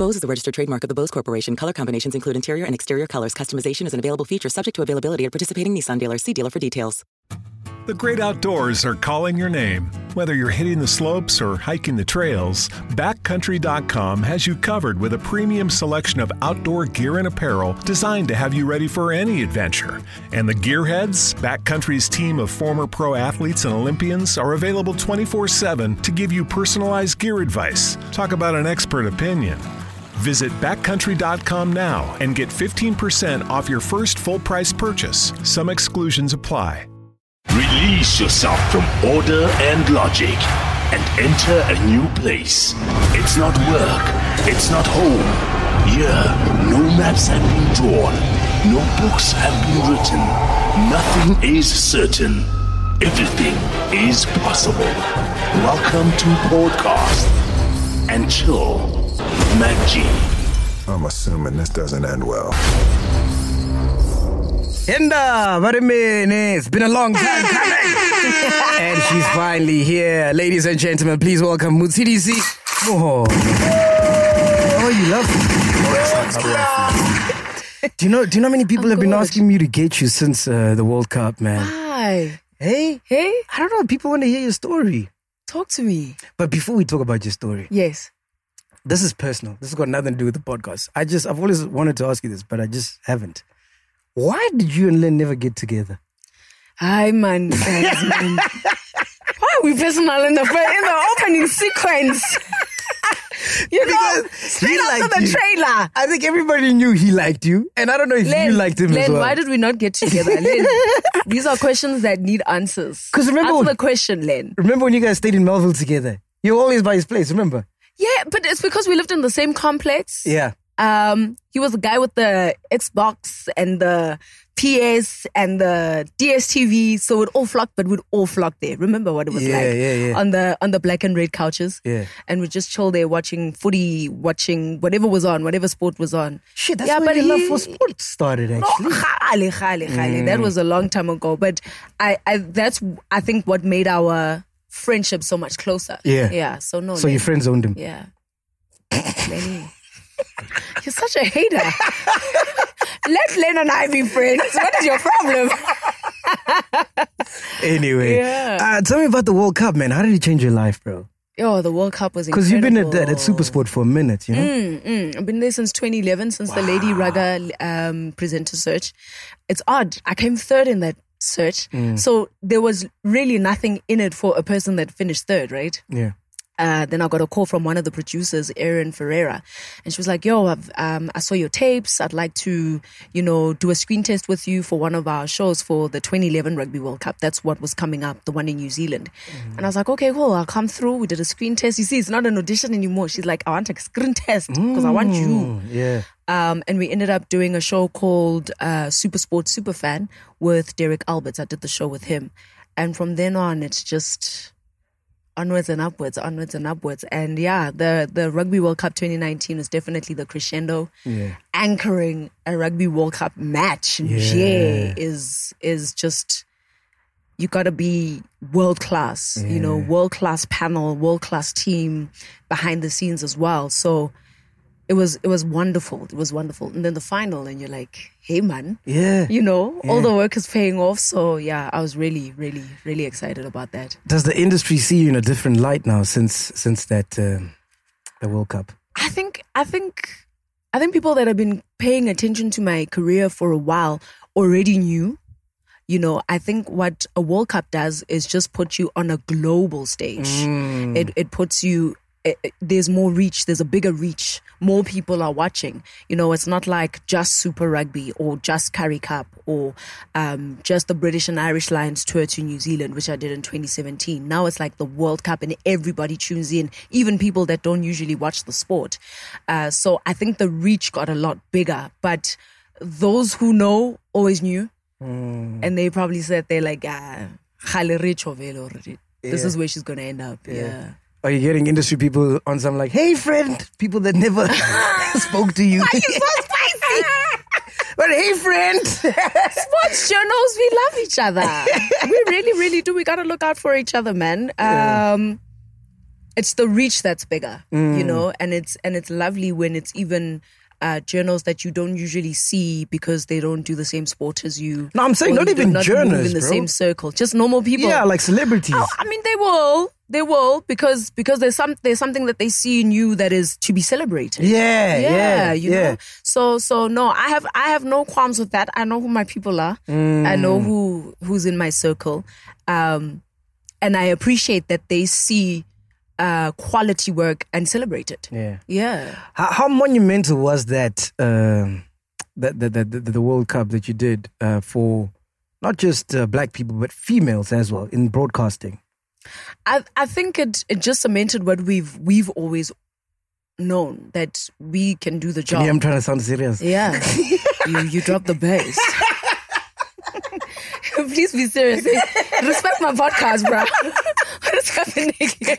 Bose is a registered trademark of the Bose Corporation. Color combinations include interior and exterior colors. Customization is an available feature subject to availability at participating Nissan dealers. See dealer for details. The great outdoors are calling your name. Whether you're hitting the slopes or hiking the trails, Backcountry.com has you covered with a premium selection of outdoor gear and apparel designed to have you ready for any adventure. And the gearheads, Backcountry's team of former pro athletes and Olympians, are available 24 7 to give you personalized gear advice. Talk about an expert opinion. Visit backcountry.com now and get 15% off your first full price purchase. Some exclusions apply. Release yourself from order and logic and enter a new place. It's not work, it's not home. Here, no maps have been drawn, no books have been written, nothing is certain. Everything is possible. Welcome to Podcast and Chill Mac G. I'm assuming this doesn't end well. Hinda, what a minute. It's been a long time coming. and she's finally here. Ladies and gentlemen, please welcome Motshidisi. Oh. oh, you love it. Do you know? Do you know how many people I'm have been good. asking me to get you since uh, the World Cup, man? Hi. Hey, Hey, I don't know. People want to hear your story. talk to me. But before we talk about your story, Yes. This is personal. This has got nothing to do with the podcast. I just, I've always wanted to ask you this, but I just haven't. Why did you and Lynn never get together? Hi, man. Why are we personal in the in the opening sequence? you know, Because straight after the you. trailer. I think everybody knew he liked you, and I don't know if you liked him Len, as well. why did we not get together? Len, these are questions that need answers. Because remember Answer when- the question, Len. Remember when you guys stayed in Melville together? You were always by his place. Remember? Yeah, but it's because we lived in the same complex. Yeah. Um, he was the guy with the Xbox and the PS and the DSTV, so we'd all flock, but we'd all flock there. Remember what it was Yeah, like yeah, yeah. on the on the black and red couches. Yeah. and we'd just chill there watching footy, watching whatever was on, whatever sport was on. Shit, that's Yeah, where but your love for sports started, No, actually. khale, khale. That was a long time ago, but I, I that's I think what made our friendship so much closer. Yeah. yeah. So no, So your Len. friends owned him. Yeah. Lenny. You're such a hater. Let Len and I be friends. What is your problem? Anyway, Yeah. uh, tell me about the World Cup, man. How did it change your life, bro? Oh, the World Cup was Because you've been at that at. Supersport for a minute, you know? Mm, mm. I've been there since 2011, since the Lady Raga um, presenter search. It's odd. I came third in that search. Mm. So there was really nothing in it for a person that finished third, right? Yeah. Uh, then I got a call from one of the producers, Erin Ferreira, and she was like, "Yo, I've, um, I saw your tapes. I'd like to, you know, do a screen test with you for one of our shows for the 2011 Rugby World Cup. That's what was coming up, the one in New Zealand." And I was like, "Okay, cool. I'll come through." We did a screen test. You see, it's not an audition anymore. She's like, "I want a screen test because I want you." Yeah. Um, and we ended up doing a show called uh, Super Sports Superfan with Derek Alberts. I did the show with him. And from then on, it's just onwards and upwards, onwards and upwards. And yeah, the, the Rugby World Cup 2019 was definitely the crescendo. Yeah. Anchoring a Rugby World Cup match Yeah. yeah. is, is just, you gotta be world class, you know, world class panel, world class team behind the scenes as well. So, it was it was wonderful. It was wonderful. And then the final, and you're like, hey man, Yeah. you know, all the work is paying off. So yeah, I was really, really, really excited about that. Does the industry see you in a different light now since since that uh, the World Cup? I think I think I think people that have been paying attention to my career for a while already knew. You know, I think what a World Cup does is just put you on a global stage. It it puts you it, it- there's more reach, there's a bigger reach. More people are watching. You know, it's not like just Super Rugby or just Currie Cup or um, just the British and Irish Lions tour to New Zealand, which I did in 2017. Now it's like the World Cup and everybody tunes in, even people that don't usually watch the sport. Uh, so I think the reach got a lot bigger, but those who know always knew. and they probably said they're like, ah, already. This is where she's gonna end up. Yeah. Are you getting industry people on some like, hey friend, people that never spoke to you? You're you so spicy. but hey friend. Sports journals, we love each other. we really, really do. We gotta look out for each other, man. Um, it's the reach that's bigger, Mm. you know, and it's and it's lovely when it's even uh, journals that you don't usually see because they don't do the same sport as you. No, I'm saying not even move journalists, in the bro. same circle, just normal people. yeah, like celebrities. Oh, I mean, they will. They will because because there's some there's something that they see in you that is to be celebrated. Yeah, yeah, you yeah. know. So so no, I have I have no qualms with that. I know who my people are. I Mm. know who who's in my circle, um, and I appreciate that they see uh, quality work and celebrate it. Yeah. Yeah. How, how monumental was that, um, that, that, that, the, the World Cup that you did uh, for not just uh, black people, but females as well in broadcasting? I I think it it just cemented what we've we've always known that we can do the job. Yeah, I'm trying to sound serious. Yeah. you you drop the bass. Please be serious. Respect my podcast, bro. what is happening here?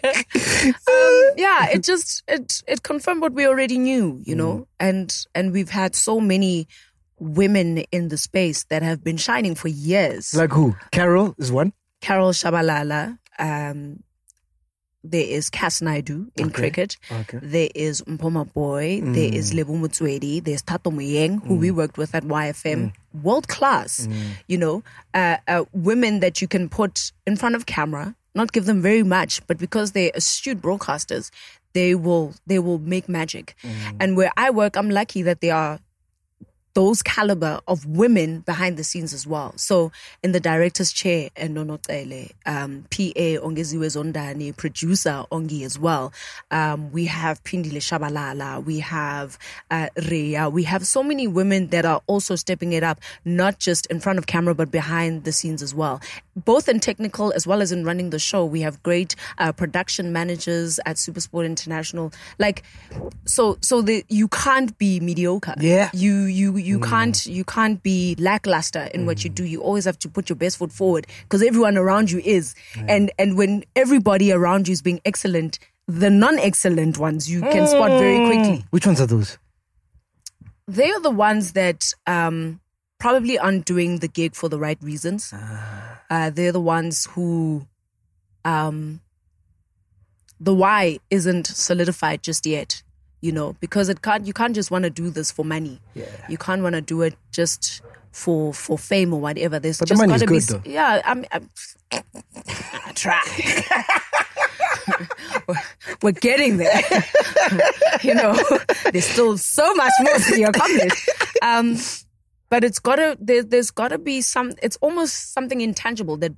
Um, yeah, it just it it confirmed what we already knew, you know, and and we've had so many women in the space that have been shining for years. Like who? Carol is one. Carol Tshabalala. Um, there is Cass Naidoo in Okay. cricket. Okay. There is Mpho Maboi. There is Lebu Mutswedi. There's Thato Moeng, who we worked with at YFM. World class, you know, uh, uh, women that you can put in front of camera, not give them very much, but because they're astute broadcasters, they will they will make magic. And where I work, I'm lucky that there are those caliber of women behind the scenes as well. So in the director's chair, and Tele, um, PA Ongeziwe Zondani, producer Ongi as well. Um, we have Pindile Shabalala, we have uh, Rhea, we have so many women that are also stepping it up, not just in front of camera, but behind the scenes as well. Both in technical as well as in running the show. We have great uh, production managers at Supersport International. Like, so, so the, you can't be mediocre. Yeah. You, you, you can't you can't be lackluster in what you do. You always have to put your best foot forward because everyone around you is. And and when everybody around you is being excellent, the non-excellent ones you can spot very quickly. Which ones are those? They are the ones that um, probably aren't doing the gig for the right reasons. Uh, they're the ones who um, the why isn't solidified just yet. You know, because it can't. You can't just want to do this for money. Yeah. You can't want to do it just for for fame or whatever. There's But just money gotta be. good, s- though. Yeah, I'm. I'm I try. We're- We're getting there. you know, there's still so much more to be accomplished. Um, but it's gotta there, there's gotta be some. It's almost something intangible that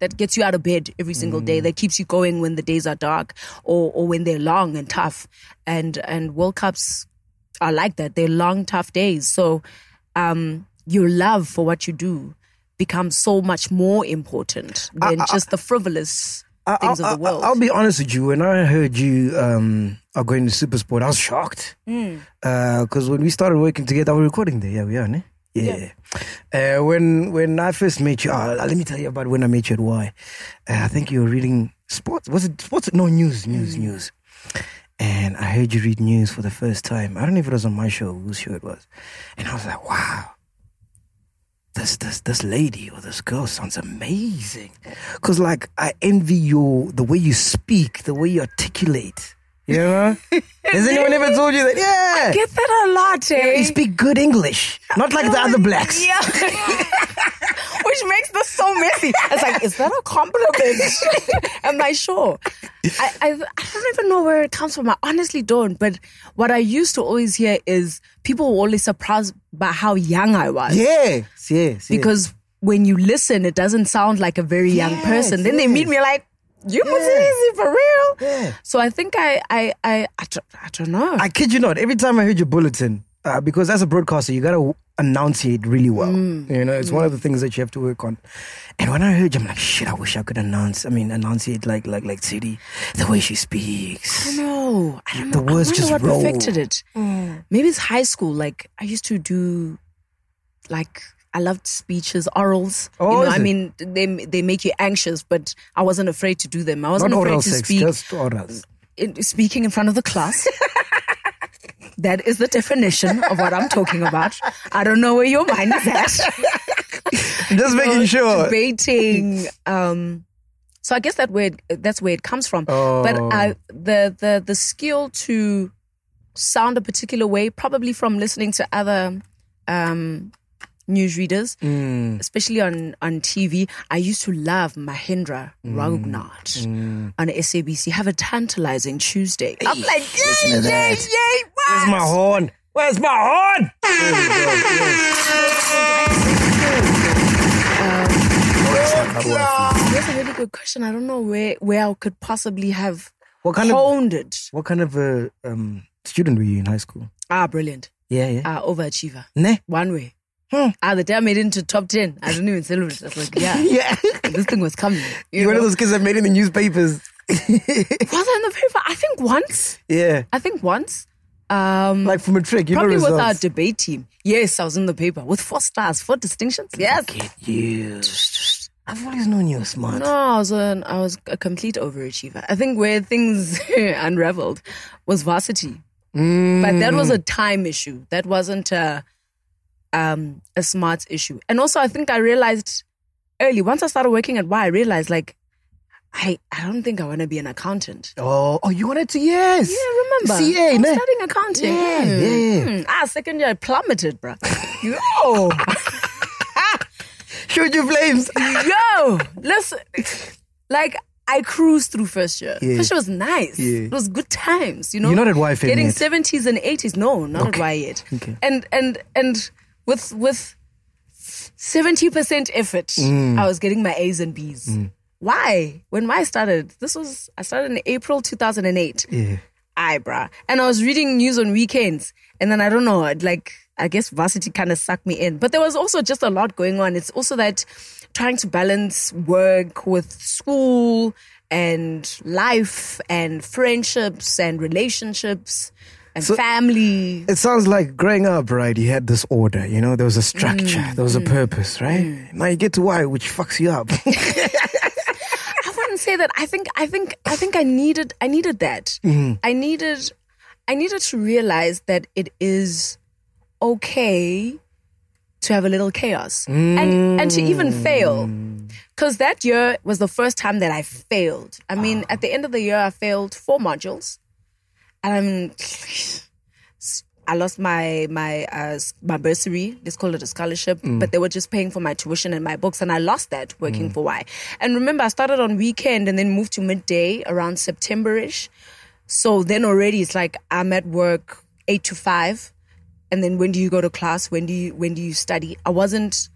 that gets you out of bed every single day, that keeps you going when the days are dark or or when they're long and tough. And and World Cups are like that. They're long, tough days. So um, your love for what you do becomes so much more important than just the frivolous things of the world. I'll be honest with you. When I heard you um, are going to Supersport, I was shocked. Mm. Because when we started working together, we were recording there. Yeah, we are, ne? Yeah. Uh, when when I first met you, uh, let me tell you about when I met you at Y. Uh, I think you were reading sports. Was it sports? No, news, news, Mm. news. And I heard you read news for the first time. I don't know if it was on my show, whose show it was. And I was like, wow. This this this lady or this girl sounds amazing. Cause like I envy your the way you speak, the way you articulate. You know? Has anyone ever told you that? Yeah. Get that a lot, eh? You speak good English, not like the other blacks. Yeah. Which makes this so messy. It's like, is that a compliment? Am I sure? I, I, I don't even know where it comes from. I honestly don't. But what I used to always hear is people were always surprised by how young I was. Yes, yes, yes. Because when you listen, it doesn't sound like a very young Yes, person. Then they meet me like, you Yeah. was easy for real. Yeah. So I think I, I, I, I, don't, I don't know. I kid you not. Every time I heard your bulletin, uh, because as a broadcaster, you gotta enunciate really well. Mm. You know, it's one of the things that you have to work on. And when I heard you, I'm like, shit, I wish I could announce. I mean, enunciate like like like City, the way she speaks. No, I don't The know. words I just what roll. perfected it. Maybe it's high school. Like I used to do, like I loved speeches, orals. Oh, you know, I mean, they they make you anxious, but I wasn't afraid to do them. I wasn't Not afraid oral to sex, speak. just orals. in, speaking in front of the class. that is the definition of what I'm talking about. I don't know where your mind is at. Just making know, sure. debating. Um, so I guess that where it, that's where it comes from. But Oh. I, the the the skill to sound a particular way, probably from listening to other um, newsreaders, Mm. especially on on TV. I used to love Mahendra Raghunath Mm. on SABC. Have a tantalizing Tuesday. I'm like, yay, yay, yay! Where's my horn? Where's my horn? That's a really good question. I don't know where where I could possibly have What kind of it. what kind of a um, student were you in high school? Ah, brilliant. Yeah, yeah. Ah, overachiever. Ne? One way. Hmm. Ah, the day I made it into top 10, I didn't even celebrate. I was like, yeah, Yeah. this thing was coming. You You're one of those kids that made it in the newspapers. Was I in the paper? I think once. yeah. I think once. Um, Like from a trick, you probably know with our debate team. Yes, I was in the paper with four stars, four distinctions. Yes. you. I've always known you were smart. No, I was a, I was a complete overachiever. I think where things unraveled was varsity, but that was a time issue. That wasn't a um, a smart issue. And also, I think I realized early once I started working at Y, I realized like I I don't think I want to be an accountant. Oh, oh, you wanted to? Yes. Yeah, remember? CA, I was ne? studying accounting. Yeah, Hmm. yeah, yeah. Hmm. Ah, second year I plummeted, bro. Yo, Shoot your flames. yo, listen. Like I cruised through first year. Yeah. First year was nice. Yeah. It was good times, you know. You're not at YFM Getting yet? seventies and eighties. No, not at Y yet. Okay. And and and with with seventy percent effort, Mm. I was getting my A's and B's. Why? When Y started, this was I started in April two thousand and eight. Yeah. Aye, bruh. And I was reading news on weekends. And then I don't know, like, I guess varsity kind of sucked me in. But there was also just a lot going on. It's also that trying to balance work with school and life and friendships and relationships and So- family. It sounds like growing up, right? You had this order, you know, there was a structure, Mm, there was a mm, purpose, right? Mm. Now you get to Y, which fucks you up. I wouldn't say that. I think I think I think I needed I needed that. Mm-hmm. I needed I needed to realize that it is okay to have a little chaos and and to even fail. Mm. Cuz that year was the first time that I failed. I mean, at the end of the year I failed four modules. And I'm I lost my my uh, my bursary. Let's call it a scholarship, mm. but they were just paying for my tuition and my books, and I lost that working mm. for Y. And remember, I started on weekend and then moved to midday around September-ish. So then already it's like I'm at work eight to five, and then when do you go to class? When do you when do you study? I wasn't.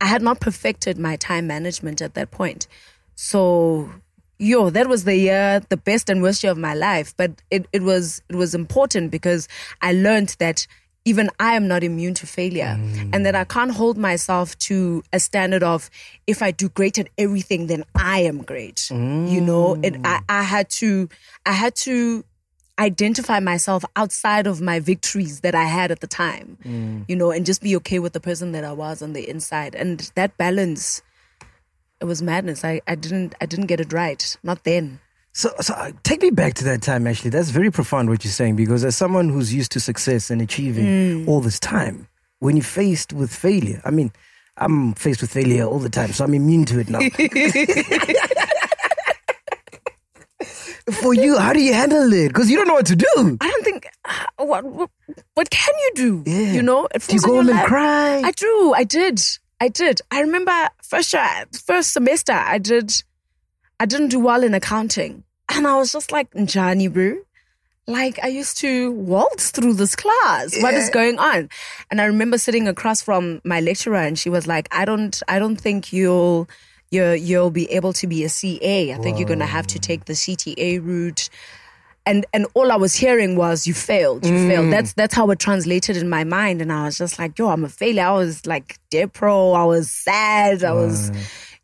I had not perfected my time management at that point. So yo, that was the year, the best and worst year of my life. But it, it was it was important because I learned that even I am not immune to failure, mm. and that I can't hold myself to a standard of if I do great at everything, then I am great. You know, it, I, mm. I had to I had to identify myself outside of my victories that I had at the time, mm. you know, and just be okay with the person that I was on the inside. And that balance, it was madness. I, I didn't I didn't get it right. Not then. So, so uh, take me back to that time, actually. That's very profound what you're saying, because as someone who's used to success and achieving Mm. all this time, when you're faced with failure, I mean, I'm faced with failure all the time, so I'm immune to it now. For you, how do you handle it? Because you don't know what to do. I don't think uh, what what, what can you do? Yeah. You know, Do you go home and cry? I do. I did. I did. I remember first year, first semester, I did. I didn't do well in accounting, and I was just like, Njani, bro. Like I used to waltz through this class. What is going on? And I remember sitting across from my lecturer, and she was like, "I don't, I don't think you'll, you you'll be able to be a CA. I think you're gonna have to take the CTA route." And and all I was hearing was you failed, you failed. Mm. That's that's how it translated in my mind, and I was just like, yo, I'm a failure. I was like depro. I was sad. I was,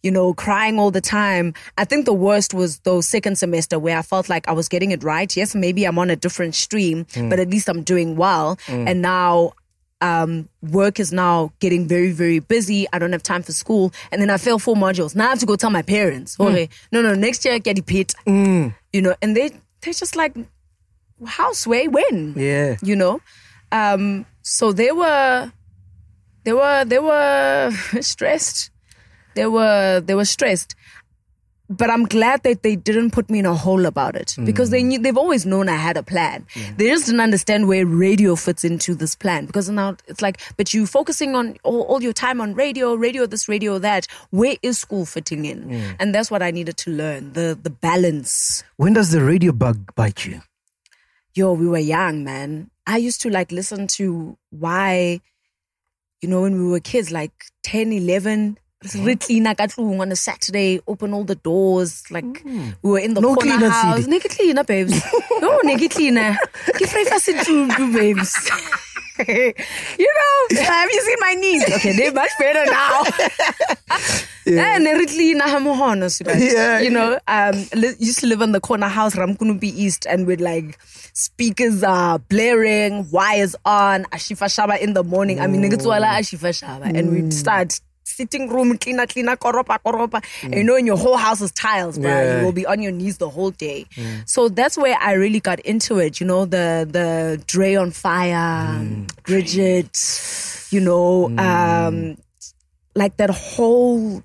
you know, crying all the time. I think the worst was those second semester where I felt like I was getting it right. Yes, maybe I'm on a different stream, mm. but at least I'm doing well. Mm. And now um, work is now getting very, very busy. I don't have time for school. And then I fail four modules. Now I have to go tell my parents, okay, no, no, next year, get it paid. You know, and they, they're just like, house way when? Yeah. You know? Um, so they were, they were, they were stressed. They were, they were stressed but I'm glad that they didn't put me in a hole about it because they mm. knew they've always known I had a plan. They just didn't understand where radio fits into this plan because now it's like, but you focusing on all, all your time on radio, radio this, radio that. Where is school fitting in? And that's what I needed to learn the the balance. When does the radio bug bite you? Yo, we were young, man. I used to like listen to why, you know, when we were kids, like 10, 11. Re cleaner ka tlung on a Saturday, open all the doors, like we were in the No corner cleaner, house. Naked cleaner, babes. no, naked cleaner. Give free fast babes. you know, have you seen my knees? Okay, they're much better now. yeah. And re cleaner, I'm honest, Yeah, You know, um, used to live in the corner house, Ramkunupi East, and with like speakers are blaring, wires on, Ashifa Shaba in the morning. I mean, nigga wala Ashifa Shaba, and we'd start sitting room cleaner, cleaner, koropa, koropa. And you know, in your whole house is tiles, bro. Yeah. You will be on your knees the whole day. Mm. So that's where I really got into it. You know, the the Dre on Fire, mm. Bridget, you know, um, like that whole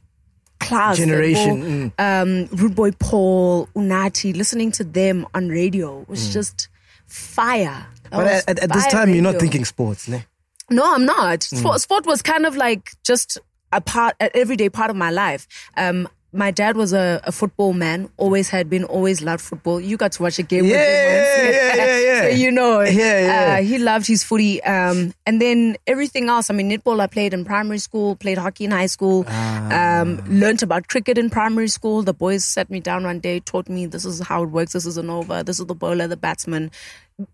class, Generation, whole, um, Rude Boy Paul, Unathi, listening to them on radio was just fire. That But at, at this time, you're not thinking sports, ne? No, I'm not. Sport, sport was kind of like just a part, an everyday part of my life. Um, my dad was a, a football man, always had been, always loved football. You got to watch a game with him Yeah, once. yeah, yeah, yeah. so you know, Yeah, yeah. Uh, he loved his footy. Um, and then everything else. I mean, netball I played in primary school, played hockey in high school, Ah. um, learned about cricket in primary school. The boys sat me down one day, taught me this is how it works. This is an over. This is the bowler, the batsman.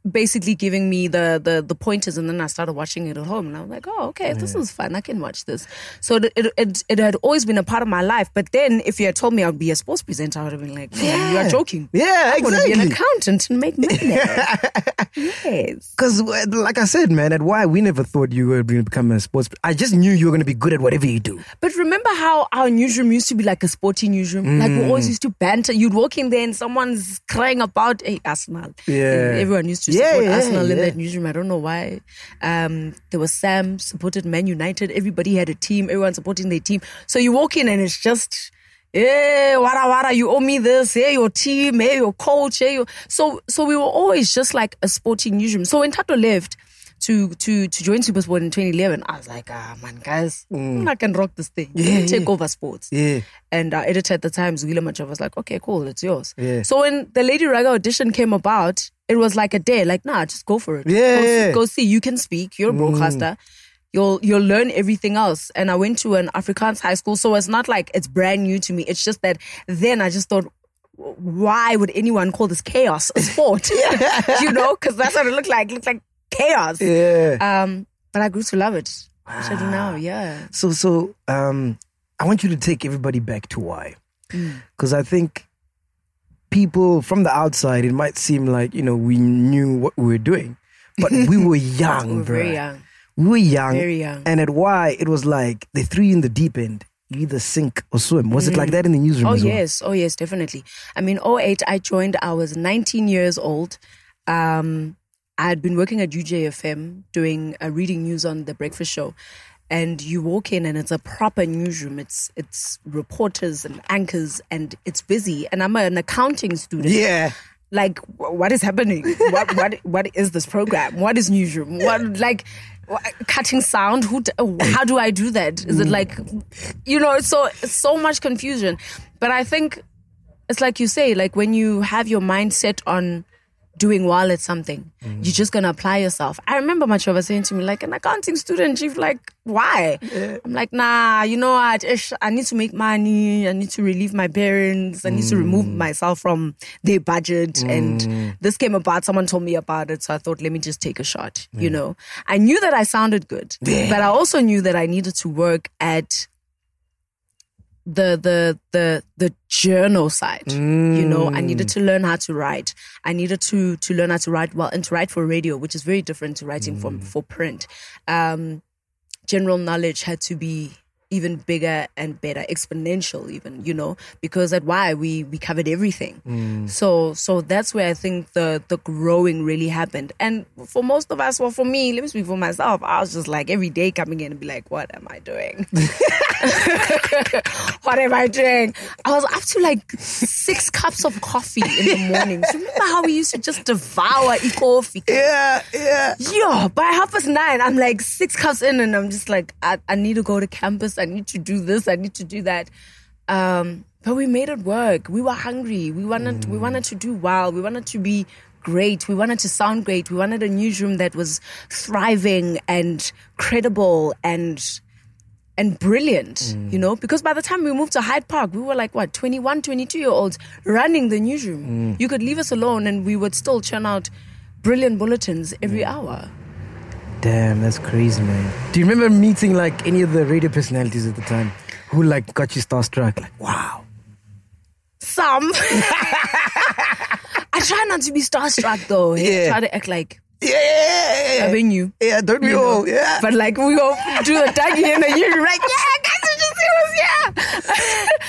Basically giving me the, the the pointers, and then I started watching it at home, and I was like, "Oh, okay, this is fun. I can watch this." So it, it it it had always been a part of my life. But then, if you had told me I'd be a sports presenter, I would have been like, "Yeah, you are joking." Yeah, I want to be an accountant and make money. yes. Because, like I said, man, at why we never thought you were going to become a sports. I just knew you were going to be good at whatever you do. But remember how our newsroom used to be like a sporty newsroom? Like we Mm. always used to banter. You'd walk in there and someone's crying about hey, Arsenal. Yeah. Everyone used to Yeah, support yeah, Arsenal in that newsroom. I don't know why. Um, there was Sam supported Man United. Everybody had a team. Everyone supporting their team. So you walk in and it's just. Hey, wada wada, you owe me this. Hey, your team. Hey, your coach. Hey, your... so so we were always just like a sporting newsroom. So when Tato left to to to join Supersport in 2011, I was like, ah man, guys, I can rock this thing. Yeah, take yeah. over sports. Yeah. And our editor at the time, Zwila Machov, was like, okay, cool, it's yours. Yeah. So when the Lady Raga audition came about, it was like a day, like, nah, just go for it. Yeah, Go, see- yeah. go see. You can speak. You're a broadcaster. You'll you'll learn everything else. And I went to an Afrikaans high school, so it's not like it's brand new to me. It's just that then I just thought, why would anyone call this chaos a sport? you know, because that's what it looked like. It looked like chaos. Yeah. Um, but I grew to love it. Which I do now, yeah. So, so um, I want you to take everybody back to why, because I think people from the outside, it might seem like you know we knew what we were doing, but we were young, We were very young. We were young, Very young. and at why it was like they threw you in the deep end. You either sink or swim. Was it like that in the newsroom? Oh as well? yes, oh yes, definitely. I mean, 08, I joined. I was 19 years old. Um, I had been working at UJFM doing uh, reading news on the breakfast show, and you walk in and it's a proper newsroom. It's it's reporters and anchors, and it's busy. And I'm an accounting student. Yeah. like what is happening what what what is this program what is newsroom what like cutting sound who how do i do that is it like you know so so much confusion but i think it's like you say like when you have your mind set on doing well at something you're mm. just gonna apply yourself. I remember my Machova saying to me like an accounting student chief like why? I'm like nah you know what? Ish, i need to make money i need to relieve my parents i need to remove mm. myself from their budget. And mm. this came about someone told me about it so i thought let me just take a shot you know? I knew that i sounded good but i also knew that i needed to work at the the the the journal side. You know, I mm. needed to learn how to write. I needed to to learn how to write well and to write for radio, which is very different to writing from mm. for print. Um, general knowledge had to be even bigger and better, exponential even, you know, because at why we we covered everything. Mm. So so that's where I think the the growing really happened. And for most of us, well for me, let me speak for myself, I was just like every day coming in and be like, what am I doing? what am I doing? I was up to like six cups of coffee in the mornings. Remember how we used to just devour e coffee? Yeah, yeah. Yo, by half past nine, I'm like six cups in, and I'm just like, I, I need to go to campus. I need to do this. I need to do that. Um, but we made it work. We were hungry. We wanted, we wanted to do well. We wanted to be great. We wanted to sound great. We wanted a newsroom that was thriving and credible and and brilliant, mm. you know, because by the time we moved to Hyde Park, we were like, what, 21, 22 year olds running the newsroom. Mm. You could leave us alone and we would still churn out brilliant bulletins every mm. hour. Damn, that's crazy, man. Do you remember meeting like any of the radio personalities at the time who like got you starstruck? Like, wow. Some. I try not to be starstruck though. Yeah. I try to act like Yeah, yeah, yeah, been you. Yeah, don't we you know? all? Yeah. But like we go do the Dougie in you're like, yeah, guys, you see who's here?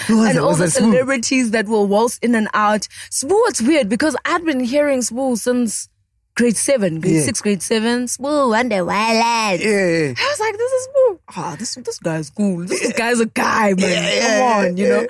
Who was and it? all Was the it celebrities that will waltz in and out. Spoo, it's weird because I'd been hearing Spoo since grade seven, grade Yeah. six, grade seven. Spoo, Wonder Wild. yeah, yeah. I was like, this is Spoo. Ah, this this guy's cool. This guy's a guy, man. Yeah, Come yeah, on, you know.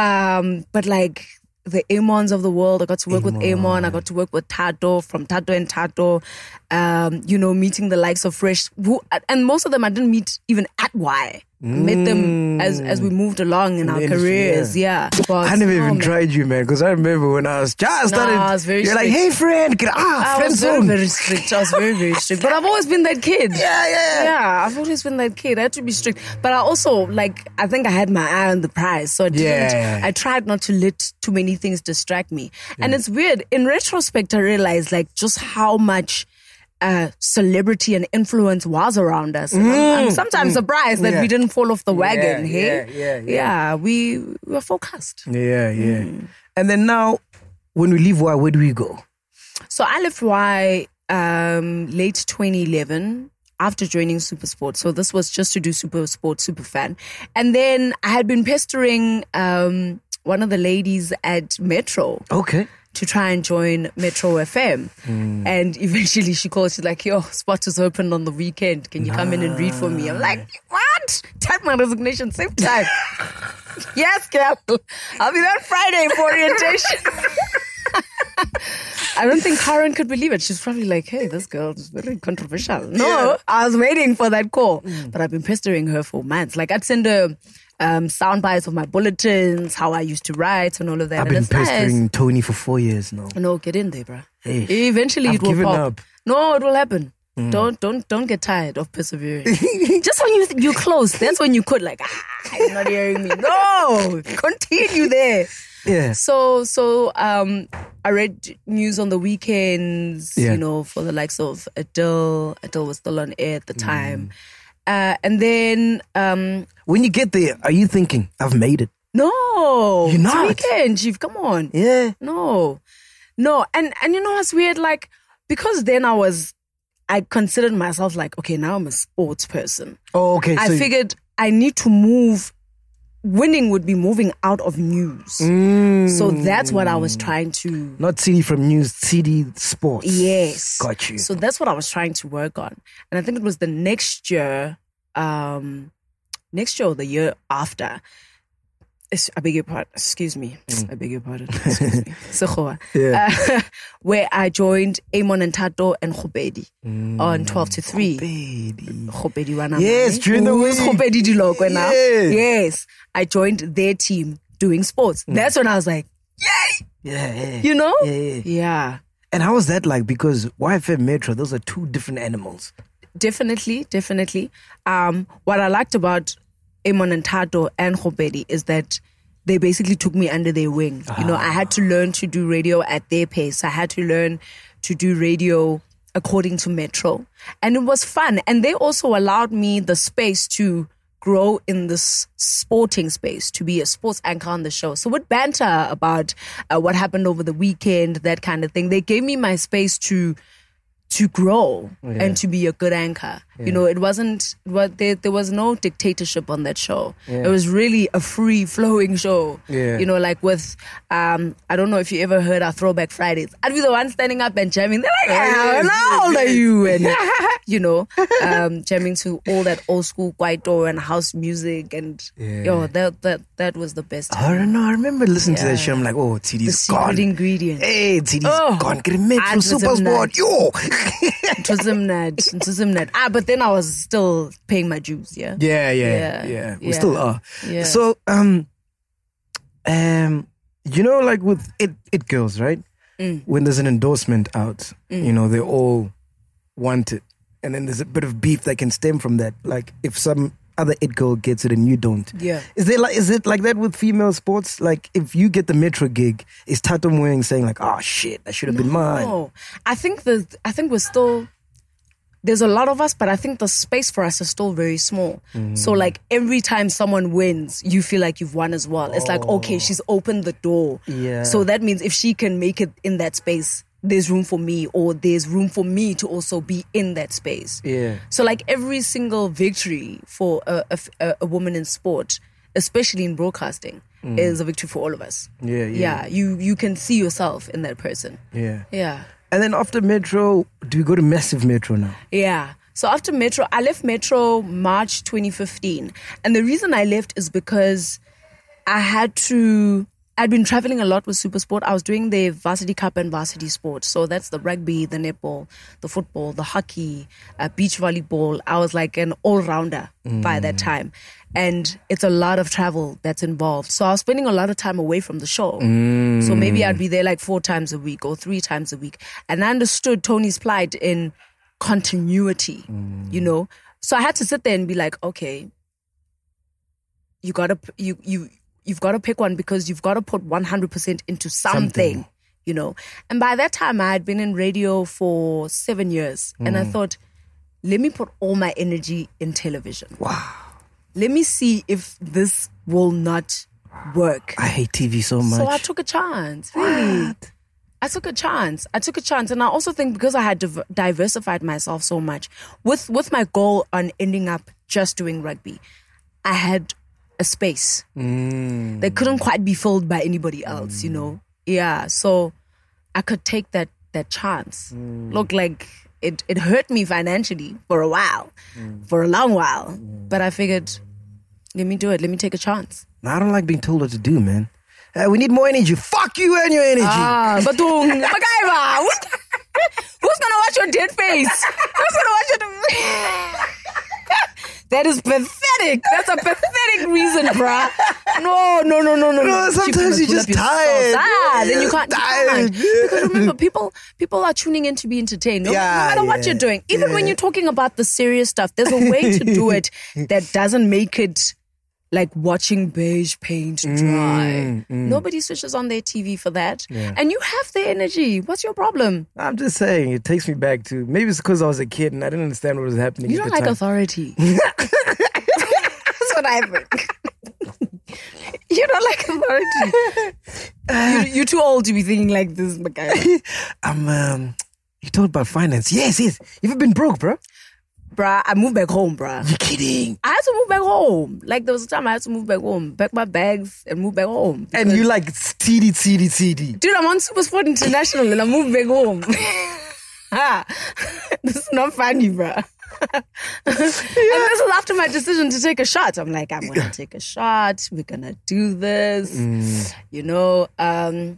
Um, but like the Amons of the world, I got to work with Amon. I got to work with Tato from Tato and Tato. Um, you know, meeting the likes of Fresh, who, and most of them I didn't meet even at Y. Met them as as we moved along in Mm. our industry, careers. Yeah, But, I never oh, even man. tried you, man, because I remember when I was just started. I was very you're like, hey, friend, get ah, I friend was very, very strict. I was very, very strict. But I've always been that kid. Yeah, yeah. Yeah, I've always been that kid. I had to be strict. But I also, like, I think I had my eye on the prize. So I didn't, Yeah. I tried not to let too many things distract me. And it's weird. In retrospect, I realized, like, just how much uh, celebrity and influence was around us. And I'm, I'm sometimes surprised that Mm. Yeah. we didn't fall off the wagon. Yeah, hey? yeah, yeah, yeah. Yeah, we, we were focused. Yeah, yeah. Mm. And then now, when we leave, why? Where do we go? So I left Y um, late 2011 after joining Super Supersport. So this was just to do Super Supersport Superfan. And then I had been pestering um, one of the ladies at Metro Okay. To try and join Metro FM. Mm. And eventually she called, she's like, yo, spot is open on the weekend. Can you come in and read for me? I'm like, what? Type my resignation, same time. yes, girl. I'll be there Friday for orientation. I don't think Karen could believe it. She's probably like, hey, this girl is very controversial. No, I was waiting for that call. Mm. But I've been pestering her for months. Like, I'd send her um, sound bites of my bulletins, how I used to write, and all of that. I've and been it's nice. pestering Tony for four years now. No, get in there, bro. Hey, Eventually, I've it will pop. up. No, it will happen. Don't don't don't get tired of persevering. Just when you you're close, that's when you could like, ah, you're not hearing me. No, continue there. Yeah. So so um, I read news on the weekends. Yeah. You know, for the likes of Adele. Adele was still on air at the Mm. Uh, and then um, When you get there, are you thinking, I've made it? no, You're it's not? weekend, Chief. Come on. Yeah. No, no, and and you know what's weird? Like because then I was, I considered myself like, okay, now I'm a sports person. Oh, okay. I so figured I need to move. Winning would be moving out of news, so that's what I was trying to. not CD from news, CD sports. Yes, Got you. So that's what I was trying to work on, and I think it was the next year, um, next year or the year after. I beg your pardon. Excuse me. I beg your pardon. Excuse me. Yeah. Uh, where I joined Amon and Tato and Khobedi on 12 to 3. Baby. Khobedi wana Yes, during the week. Khobedi Dilokwe now? Yes. Yes. I joined their team doing sports. That's when I was like, Yeah, yeah. you know? Yeah, yeah. Yeah. And how was that like? Because YFM Metro, those are two different animals. definitely, definitely. Um, what I liked about Amon and Khobedi is that they basically took me under their wing. You know, I had to learn to do radio at their pace. I had to learn to do radio according to Metro. And it was fun. And they also allowed me the space to grow in this sporting space to be a sports anchor on the show. So with banter about uh, what happened over the weekend, that kind of thing, they gave me my space to to grow and to be a good anchor. You know, it wasn't what there, there was no dictatorship on that show. It was really a free flowing show. Yeah. You know, like with um I don't know if you ever heard our throwback Fridays. I'd be the one standing up and jamming. They're like, yeah, how old are you? And you know, um jamming to all that old school Kwaito and house music and yo, that that that was the best. I don't know. I remember listening to that show. I'm like, oh, the TD's secret gone. ingredient. Hey, TD's Oh, gone. Get a mix I from was Super Sport. Yo. It was Zimnad. It was Zimnad. Ah, but then I was still paying my dues, yeah? Yeah, yeah, Yeah, yeah. We yeah. still are. Yeah. So, um, um, you know, like with it, it girls, right? Mm. When there's an endorsement out, you know, they all want it, and then there's a bit of beef that can stem from that. Like if some other it girl gets it and you don't. Yeah. Is there like is it like that with female sports? Like if you get the Metro gig, is Tatum Wing saying like, "Oh shit, that should have been mine"? No, I think the I think we're still there's a lot of us, but I think the space for us is still very small. Mm. So like every time someone wins, you feel like you've won as well. It's like okay, oh. she's opened the door. Yeah. So that means if she can make it in that space, there's room for me, or there's room for me to also be in that space. Yeah. So like every single victory for a a woman in sport, especially in broadcasting, mm. is a victory for all of us. Yeah, yeah. Yeah. You you can see yourself in that person. Yeah. Yeah. And then after Metro, do we go to Massive Metro now? Yeah. So after Metro, I left Metro March 2015. And the reason I left is because I had to. I'd been traveling a lot with Supersport. I was doing the varsity cup and varsity sports. So that's the rugby, the netball, the football, the hockey, uh, beach volleyball. I was like an all rounder by that mm. time. And it's a lot of travel that's involved. So I was spending a lot of time away from the show. So maybe I'd mm. be there like four times a week or three times a week. And I understood Tony's plight in continuity, mm. you know? So I had to sit there and be like, okay, you gotta you you you've got to pick one because you've got to put 100% into something, you know? And by that time i had been in radio for seven years and i mm. thought let me put all my energy in television. Wow. Let me see if this will not work. I hate TV so much. so I took a chance, really. I took a chance. I took a chance, and I also think because I had div- diversified myself so much, with with my goal on ending up just doing rugby, I had a space that couldn't quite be filled by anybody else. You know, yeah. So I could take that that chance. Look, like it it hurt me financially for a while, for a long while, but I figured, let me do it. Let me take a chance. I don't like being told what to do, man. Uh, we need more energy. Fuck you and your energy. Ah, Batung, MacGyver. Who's, who's gonna watch your dead face? Who's gonna watch your? that is pathetic. That's a pathetic reason, bruh. No, no, no, no, no. No, sometimes you're just tired. Ah, then you can't. you Tired. Because remember, people people are tuning in to be entertained. No, no Yeah, matter what you're doing, even when you're talking about the serious stuff, there's a way to do it that doesn't make it like watching beige paint dry. Mm, Nobody switches on their TV for that. And you have the energy. What's your problem? I'm just saying, it takes me back to maybe it's because I was a kid and I didn't understand what was happening. You don't like time. authority. That's what I think. you don't like authority. you, you're too old to be thinking like this, Makai. I'm. Um, you talked about finance. Yes, yes. You've been broke, bro? Bruh, I moved back home, bruh. You kidding? I had to move back home. Like there was a time I had to move back home, pack my bags and move back home. And you like TD, TD, TD. Dude, I'm on Super Sport International and I moved back home. Ah, this is not funny, bruh. and this is after my decision to take a shot. I'm like, I'm gonna take a shot. We're gonna do this. You know. Um,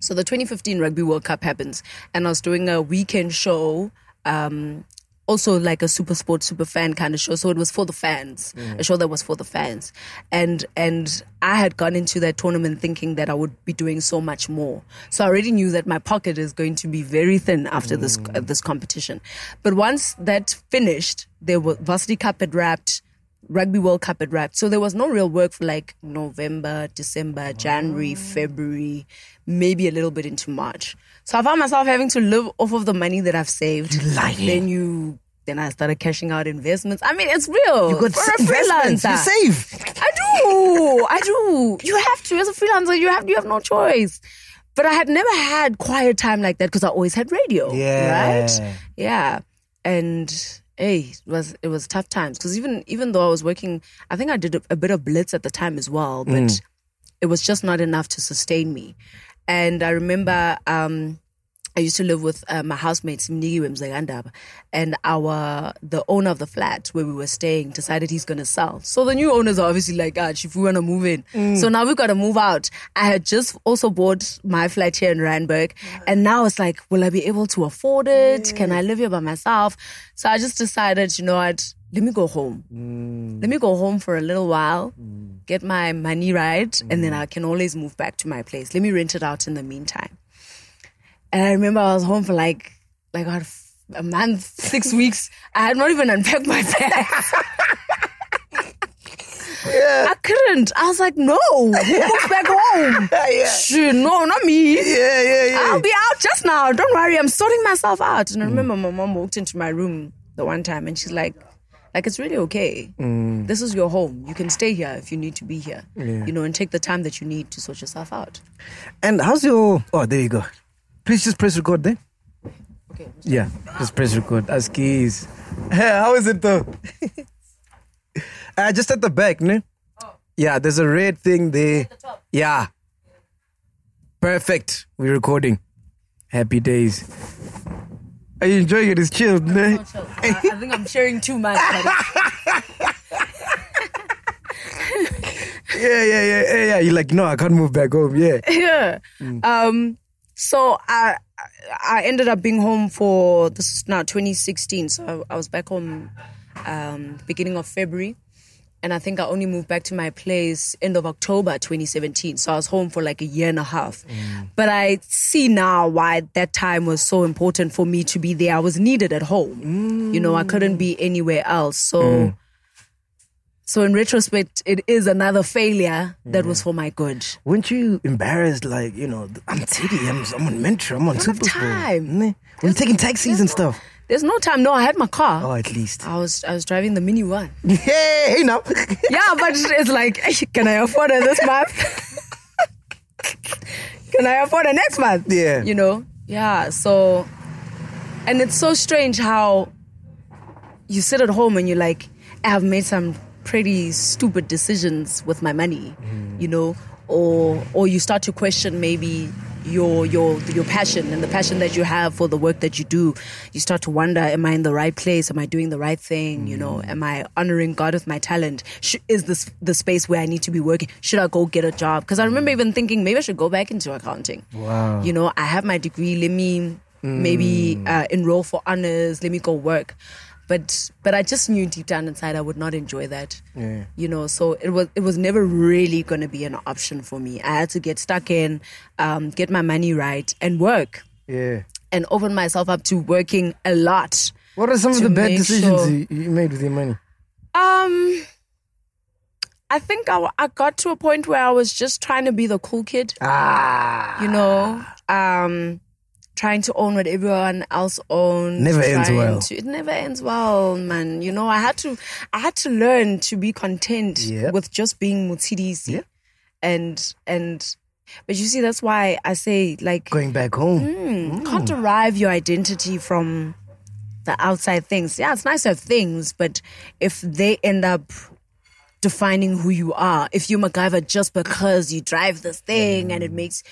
so the 2015 Rugby World Cup happens, and I was doing a weekend show. Um, also like a super sport super fan kind of show. So it was for the fans a show that was for the fans. And and i had gone into that tournament thinking that i would be doing so much more. So i already knew that my pocket is going to be very thin after this uh, this competition. But once that finished was varsity cup had wrapped Rugby World Cup had wrapped. So there was no real work for like November, December, January, oh. February, maybe a little bit into March. So I found myself having to live off of the money that I've saved. lying. Then you then I started cashing out investments. I mean, it's real. You got for a freelancer. You save. I do. I do. You have to as a freelancer. You have you have no choice. But I had never had quiet time like that because I always had radio. Yeah. Right. Yeah. And hey, it was it was tough times because even even though I was working, I think I did a, a bit of blitz at the time as well, but it was just not enough to sustain me. And I remember. um I used to live with uh, my housemates, Mnigi Wemzegandaba, and our the owner of the flat where we were staying decided he's gonna sell. So the new owners are obviously like, ah, if we wanna move in. So now we've gotta move out. I had just also bought my flat here in Randburg, and now it's like, will I be able to afford it? Can I live here by myself? So I just decided, you know what, let me go home. Let me go home for a little while, get my money right, and then I can always move back to my place. Let me rent it out in the meantime. And I remember I was home for like like what, a month, six weeks. I had not even unpacked my bags. I couldn't. I was like, no, who goes back home? yeah. Shit, no, not me. Yeah, yeah, yeah. I'll be out just now. Don't worry, I'm sorting myself out. And I remember my mom walked into my room the one time and she's like, like it's really okay. Mm. This is your home. You can stay here if you need to be here. Yeah. You know, and take the time that you need to sort yourself out. And how's your? Oh, there you go. Please just press record there. Okay. Yeah, just press record. As keys. How is it though? uh, just at the back, no? Yeah, there's a red thing there. Yeah. Perfect. We're recording. Happy days. Are you enjoying it? It's chilled, no? I, I think I'm sharing too much. Yeah, yeah, yeah, yeah, yeah. You're like, no, I can't move back home. Yeah. yeah. Um, so I I ended up being home for this is now 2016. So I, I was back home um, beginning of February, and I think I only moved back to my place end of October 2017. So I was home for like a year and a half. Mm. But I see now why that time was so important for me to be there. I was needed at home. You know, I couldn't mm. be anywhere else. So. Mm. So in retrospect, it is another failure that was for my good. Weren't you embarrassed? Like, you know, I'm Titty, I'm, I'm on Mentor, I'm on Super time. When you're taking taxis and stuff. There's no time. No, I had my car. Oh, at least. I was I was driving the mini one. Hey, hey now. Yeah, but it's like, can I afford it this month? can I afford it next month? Yeah. You know? Yeah. So, and it's so strange how you sit at home and you're like, I have made some pretty stupid decisions with my money, mm. you know, or or you start to question maybe your your your passion and the passion that you have for the work that you do. You start to wonder, am I in the right place? Am I doing the right thing? You know, mm. am I honoring God with my talent? Sh- is this the space where I need to be working? Should I go get a job? Because I remember mm. even thinking maybe I should go back into accounting. Wow. You know, I have my degree. Let me maybe uh, enroll for honors. Let me go work. But but I just knew deep down inside I would not enjoy that. Yeah. You know, so it was it was never really going to be an option for me. I had to get stuck in, um, get my money right, and work, Yeah. and open myself up to working a lot. What are some of the bad decisions sure- you, made with your money? Um, I think I, I got to a point where I was just trying to be the cool kid. Ah. you know, um, trying to own what everyone else owns. Never ends well. to- it never ends well, man. You know, I had to, I had to learn to be content Yep. with just being Motshidisi. Yep. And, and, but you see, that's why I say, like, Going back home. mm, can't derive your identity from the outside things. Yeah, it's nice to have things, but if they end up defining who you are, if you're MacGyver just because you drive this thing and it makes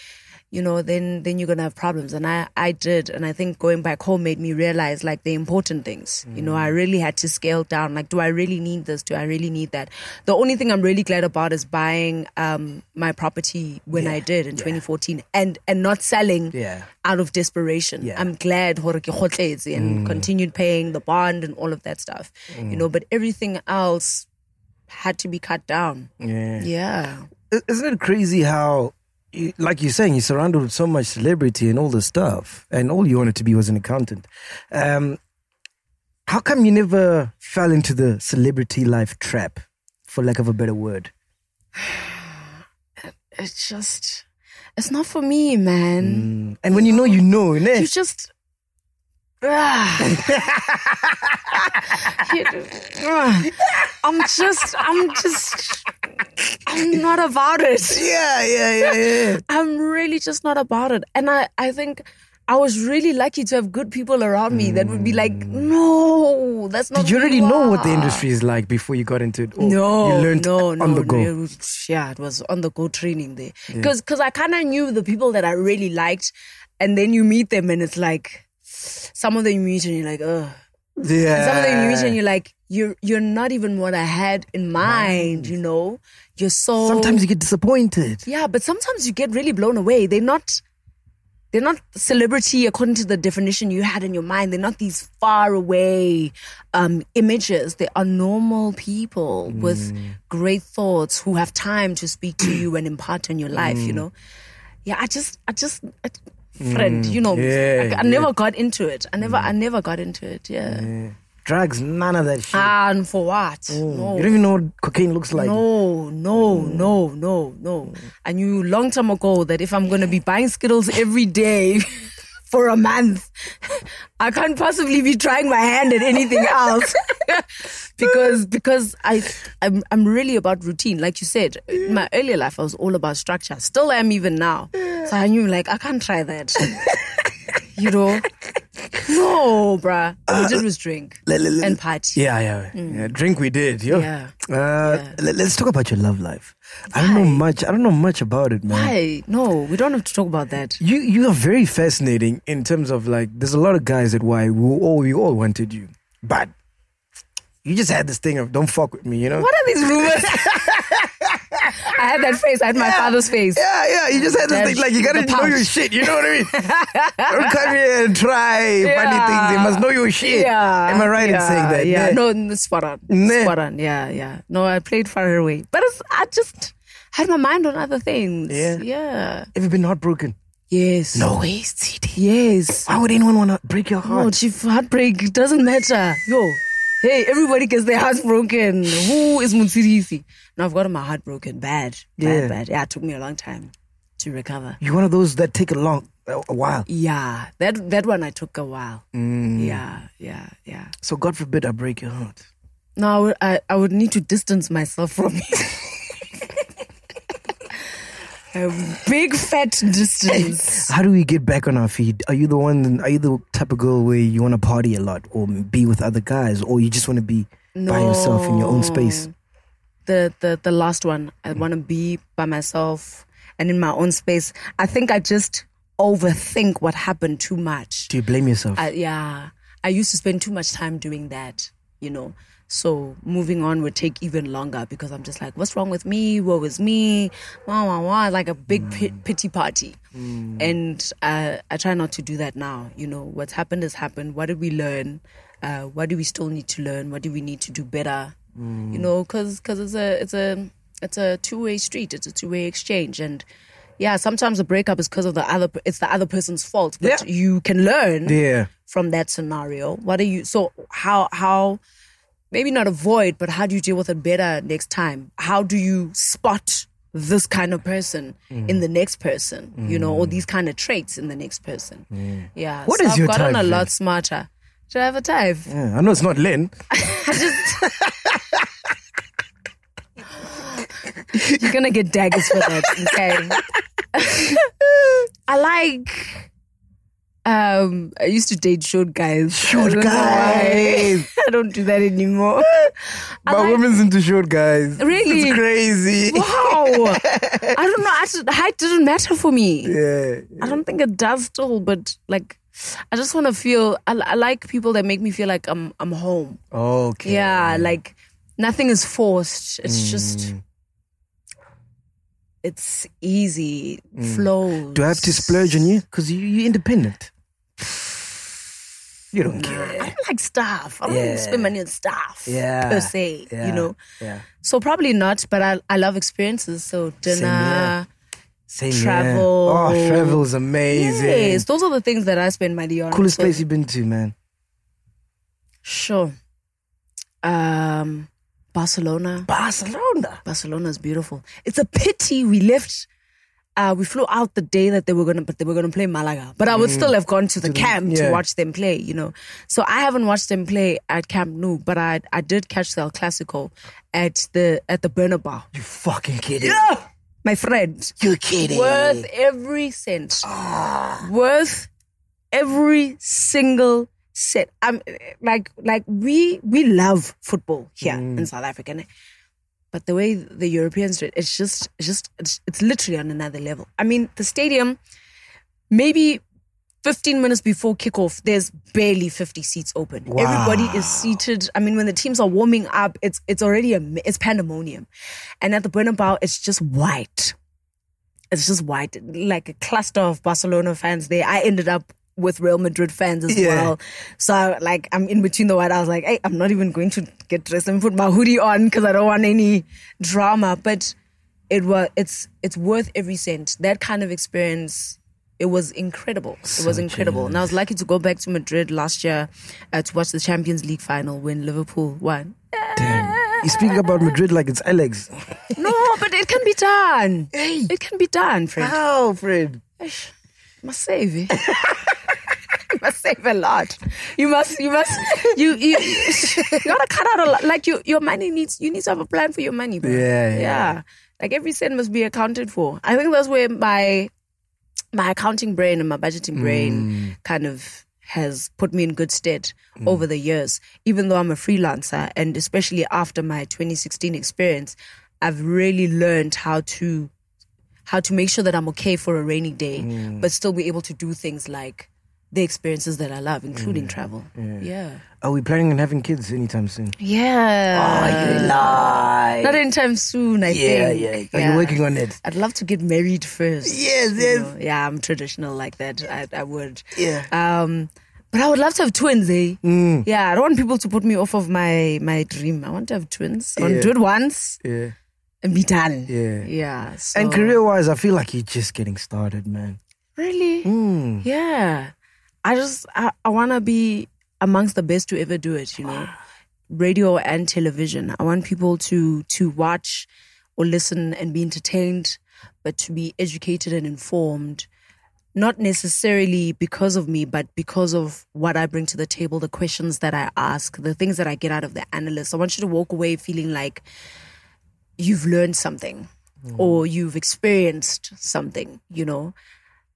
you know, then then you're gonna have problems. And I, I did and I think going back home made me realize like the important things. You know, I mm. really had to scale down. Like, do I really need this? Do I really need that? The only thing I'm really glad about is buying um my property when I did in 2014 and and not selling Yeah. out of desperation. Yeah. I'm glad hore ke kgotletse and mm. continued paying the bond and all of that stuff. You mm. know, but everything else had to be cut down. Yeah. Yeah. Isn't it crazy how, like you're saying, you're surrounded with so much celebrity and all this stuff, and all you wanted to be was an accountant. Um, how come you never fell into the celebrity life trap, for lack of a better word? It's just it's not for me, man. And when you know, you know, You just I'm just, I'm just, I'm not about it. Yeah, yeah, yeah, yeah. I'm really just not about it. And I, I think I was really lucky to have good people around me that would be like, mm. no, that's not. Did you already know what the industry is like before you got into it? Or No, you learned no, no, on the go. No, yeah, it was on the go training there. Because I kind of knew the people that I really liked, and then you meet them and it's like some of them you meet and you're like, ugh. Yeah. And some of them you meet and you're like, you're you're not even what I had in mind. You know, you're so Sometimes you get disappointed. yeah, but sometimes you get really blown away. They're not they're not celebrity according to the definition you had in your mind. They're not these far away um, images. They are normal people with great thoughts who have time to speak to you and impart on your life. You know, yeah. I just, I just, I, friend. Mm, you know, Yeah, I, I never got into it. I never, I mm. never got into it. Yeah. Drugs, none of that shit. Ah, and for what? Oh, no. You don't even know what cocaine looks like. No, no, mm. no, no, no. I knew long time ago that if I'm gonna be buying Skittles every day for a month, I can't possibly be trying my hand at anything else. because because I I'm I'm really about routine. Like you said, in my earlier life I was all about structure. Still am even now. So I knew like I can't try that. you know? No, bruh. All we did was drink le- le- le- and party. Yeah, yeah, yeah. Drink we did, yo. Mm. Yeah. Uh, le- let's talk about your love life. I don't know much. I don't know much about it, man. Why? No, we don't have to talk about that. You you are very fascinating in terms of like. There's a lot of guys at why who all we all wanted you, but you just had this thing of don't fuck with me, you know. What are these rumors? I had that face. I had my father's face. Yeah, yeah. You just had this That- thing like you gotta know your shit. You know what I mean? don't come here and try funny things. They must know your shit. Yeah. Am I right yeah, in saying that? Yeah. Yeah. No, spot on. Nah. Spot on. Yeah, yeah. No, I played far away. But it's, I just had my mind on other things. Yeah. Yeah. Have you been heartbroken? Yes. No way, CD. Yes. Why would anyone want to break your heart? No, chief heartbreak doesn't matter. Yo. Hey, everybody gets their hearts broken. Who is Motshidisi? No, I've gotten my heart broken. Bad. Bad, Yeah. bad. Yeah, it took me a long time to recover. You're one of those that take a long, a a while. Yeah, that that one I took a while. Mm. Yeah, yeah, yeah. So God forbid I break your heart. No, I would, I, I would need to distance myself from it. a big fat distance. How do we get back on our feet? Are you the one? Are you the type of girl where you want to party a lot, or be with other guys, or you just want to be by yourself in your own space? The the the last one, I want to be by myself and in my own space. I think I just overthink what happened too much. Do you blame yourself? I, yeah, I used to spend too much time doing that, you know. So moving on would take even longer because I'm just like, what's wrong with me? Woe is me? Wah, wah, wah, like a big pi- pity party. And uh, I try not to do that now. You know, what's happened has happened. What did we learn? Uh, what do we still need to learn? What do we need to do better? You know, because it's a it's a it's a two way street. It's a two way exchange, and yeah, sometimes a breakup is because of the other. It's the other person's fault, but Yeah. you can learn yeah. from that scenario? What are you so how how maybe not avoid, but how do you deal with it better next time? How do you spot this kind of person Mm. in the next person, you know, or these kind of traits in the next person? Yeah. What so is I've your gotten type, a lot smarter. Should I have a type? Yeah, I know it's not Lynn. You're gonna get daggers for that, okay? I like um I used to date short guys. Short I don't know why. guys. I don't do that anymore. But My like- woman's into short guys. Really? It's crazy. Wow. I don't know. I just, height didn't matter for me. Yeah. I don't think it does still, but like, I just want to feel. I, I like people that make me feel like I'm I'm home. Okay. Yeah, like nothing is forced. It's just. Mm. It's easy, flows. Do I have to splurge on you? Because you, you're independent. You don't care. I don't like stuff. I don't Yeah. spend money on stuff Yeah. per se. Yeah. You know, Yeah. so probably not. But I I love experiences. So dinner. Same Travel. Yeah. Oh, travel's amazing. Yes, those are the things that I spend money on. Coolest So- place you've been to, man. Sure. Um, Barcelona. Barcelona. Barcelona is beautiful. It's a pity we left uh, we flew out the day that they were gonna, but they were gonna play Malaga. But I would mm. still have gone to the camp yeah. to watch them play. You know, so I haven't watched them play at Camp Nou, but I I did catch the El Clasico at the at the Bernabeu. You fucking kidding? Yeah, my friend, You're kidding. worth every cent, ah. worth every single cent. I'm like like we we love football here mm. in South Africa. But the way the Europeans do it, it's just, it's just, it's, it's literally on another level. I mean, the stadium, maybe 15 minutes before kickoff, there's barely 50 seats open. Everybody is seated. I mean, when the teams are warming up, it's it's already a it's pandemonium, and at the Bernabeu, it's just white. It's just white, like a cluster of Barcelona fans there. I ended up with Real Madrid fans as Yeah. well. So like I'm in between the white. I was like, hey, I'm not even going to get dressed and put my hoodie on because I don't want any drama. But it was it's it's worth every cent. That kind of experience. It was incredible. It was incredible. And I was lucky to go back to Madrid last year uh, to watch the Champions League final when Liverpool won. Damn. You speaking about Madrid like it's Alex. No, but it can be done. Hey. It can be done, Fred. How, Fred? must save it. must save a lot. You must, you must, you, you, you gotta cut out a lot. Like you, your money needs, you need to have a plan for your money, bro. Yeah, yeah. Like every cent must be accounted for. I think that's where my, my accounting brain and my budgeting brain mm. kind of has put me in good stead mm. over the years. Even though I'm a freelancer and especially after my 2016 experience, I've really learned how to how to make sure that I'm okay for a rainy day, mm. but still be able to do things like the experiences that I love, including travel. Yeah. Are we planning on having kids anytime soon? Yeah. Oh, you lie. Not anytime soon, I yeah, think. yeah. yeah. Are you working on it? I'd love to get married first. Yes, yes. know. Yeah, I'm traditional like that. I, I would. Yeah. Um, but I would love to have twins, eh? Mm. Yeah, I don't want people to put me off of my my dream. I want to have twins. I want to do it once Yeah. and be done. Yeah. Yeah. So. And career wise, I feel like you're just getting started, man. Really? Mm. Yeah. I just I, I wanna be amongst the best to ever do it, you know. Radio and television. I want people to to watch or listen and be entertained, but to be educated and informed. Not necessarily because of me, but because of what I bring to the table, the questions that I ask, the things that I get out of the analyst. I want you to walk away feeling like you've learned something mm. or you've experienced something, you know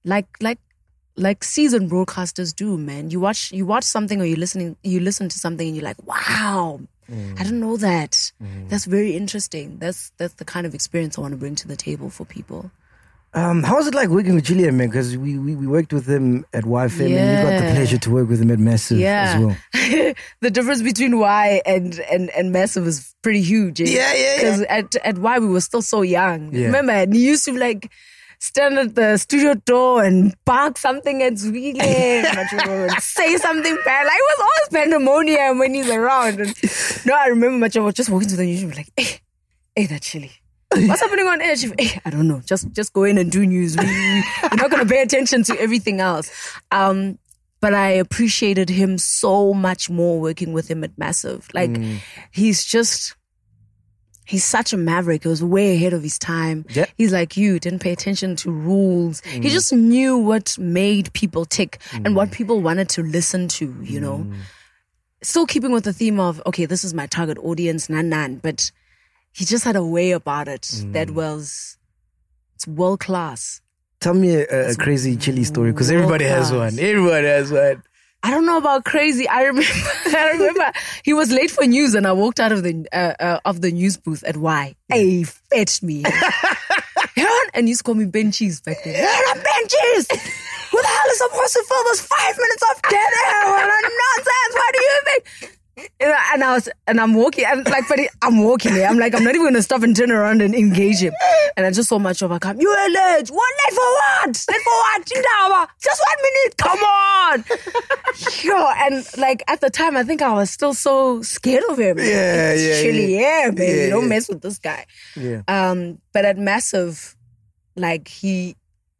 like like like seasoned broadcasters do man. You watch you watch something or you listening you listen to something and you're like wow i didn't know that. That's very interesting. That's that's the kind of experience i want to bring to the table for people. Um, how was it like working with Julian, man? Because we, we, we worked with him at YFM and you got the pleasure to work with him at Massive yeah. as well. the difference between y and and and massive is pretty huge Yeah, yeah, yeah. because at at y we were still so young. Yeah. remember and he used to like stand at the studio door and bark something at Zwile and say something bad. Like it was always pandemonium when he's around. And no, I remember Macho was just walking to the news and be like, hey, hey, that chili. What's happening on air? She- Hey, I don't know. Just just go in and do news. We, we're not gonna pay attention to everything else. Um, but I appreciated him so much more working with him at Massive. Like mm. he's just he's such a maverick. He was way ahead of his time. Yeah. He's like you, didn't pay attention to rules. He mm. just knew what made people tick and what mm. people wanted to listen to, you know. Mm. Still keeping with the theme of, okay, this is my target audience, nan nan, but he just had a way about it that was it's world class. Tell me a, a crazy chili story because everybody has one. Everybody has one. I don't know about crazy. I remember. I remember he was late for news, and I walked out of the uh, uh, of the news booth at Y. Hey, fetched me. And you used to call me Ben Cheese back then. Heron, Ben Cheese. Who the hell is supposed to fill those five minutes of dead air? Nonsense! What do you think? And I was, and I'm walking, and like, but I'm walking there. I'm like, I'm not even gonna stop and turn around and engage him. And I just saw much of a come. You are late. What late for what? Late for what? Chindawa. Just one minute. Come on. sure. and like at the time, I think I was still so scared of him. Yeah, It's yeah, chilly yeah. air, baby. Yeah, Don't yeah. mess with this guy. Yeah. Um, but at Massive, like he,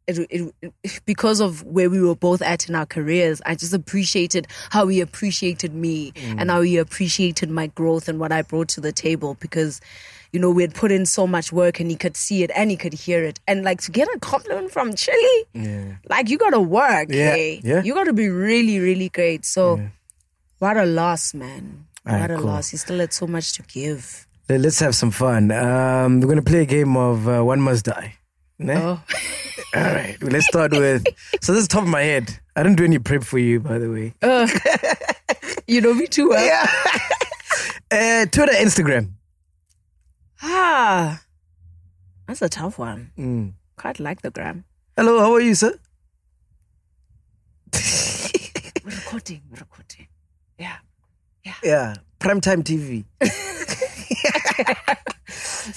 it, it, because of where we were both at in our careers, I just appreciated how he appreciated me and how he appreciated my growth and what I brought to the table because, you know, we had put in so much work and he could see it and he could hear it. And like to get a compliment from Chili, like you gotta work. Yeah, hey? yeah. You gotta be really, really great. So what a loss, man. Alright, what a cool. loss. He still had so much to give. Let- Let's have some fun. Um, we're gonna play a game of uh, One Must Die. Ne? Oh. All right. Let's start with. So this is top of my head. I didn't do any prep for you, by the way. You know me too well. Uh, Twitter, Instagram. Ah, that's a tough one. Mm. Quite like the gram. Hello, how are you, sir? We're recording. We're recording. Yeah. Yeah. Yeah, primetime TV.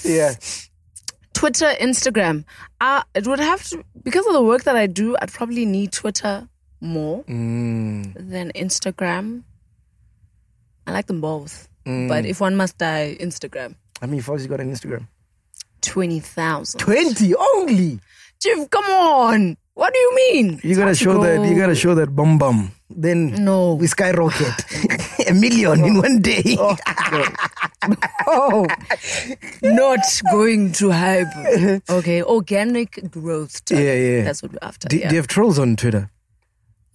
yeah. Twitter, Instagram. Uh, it would have to because of the work that I do. I'd probably need Twitter more Mm. than Instagram. I like them both, but if one must die, Instagram. How many followers you got on Instagram? Twenty thousand. 20 only. Chief, come on. What do you mean? You gotta show that. You gotta show that bum bum. Then No. we skyrocket a million in one day. Oh, not going to hype. Okay, organic growth. type. Yeah, yeah. That's what we're after. Do, yeah. do you have trolls on Twitter?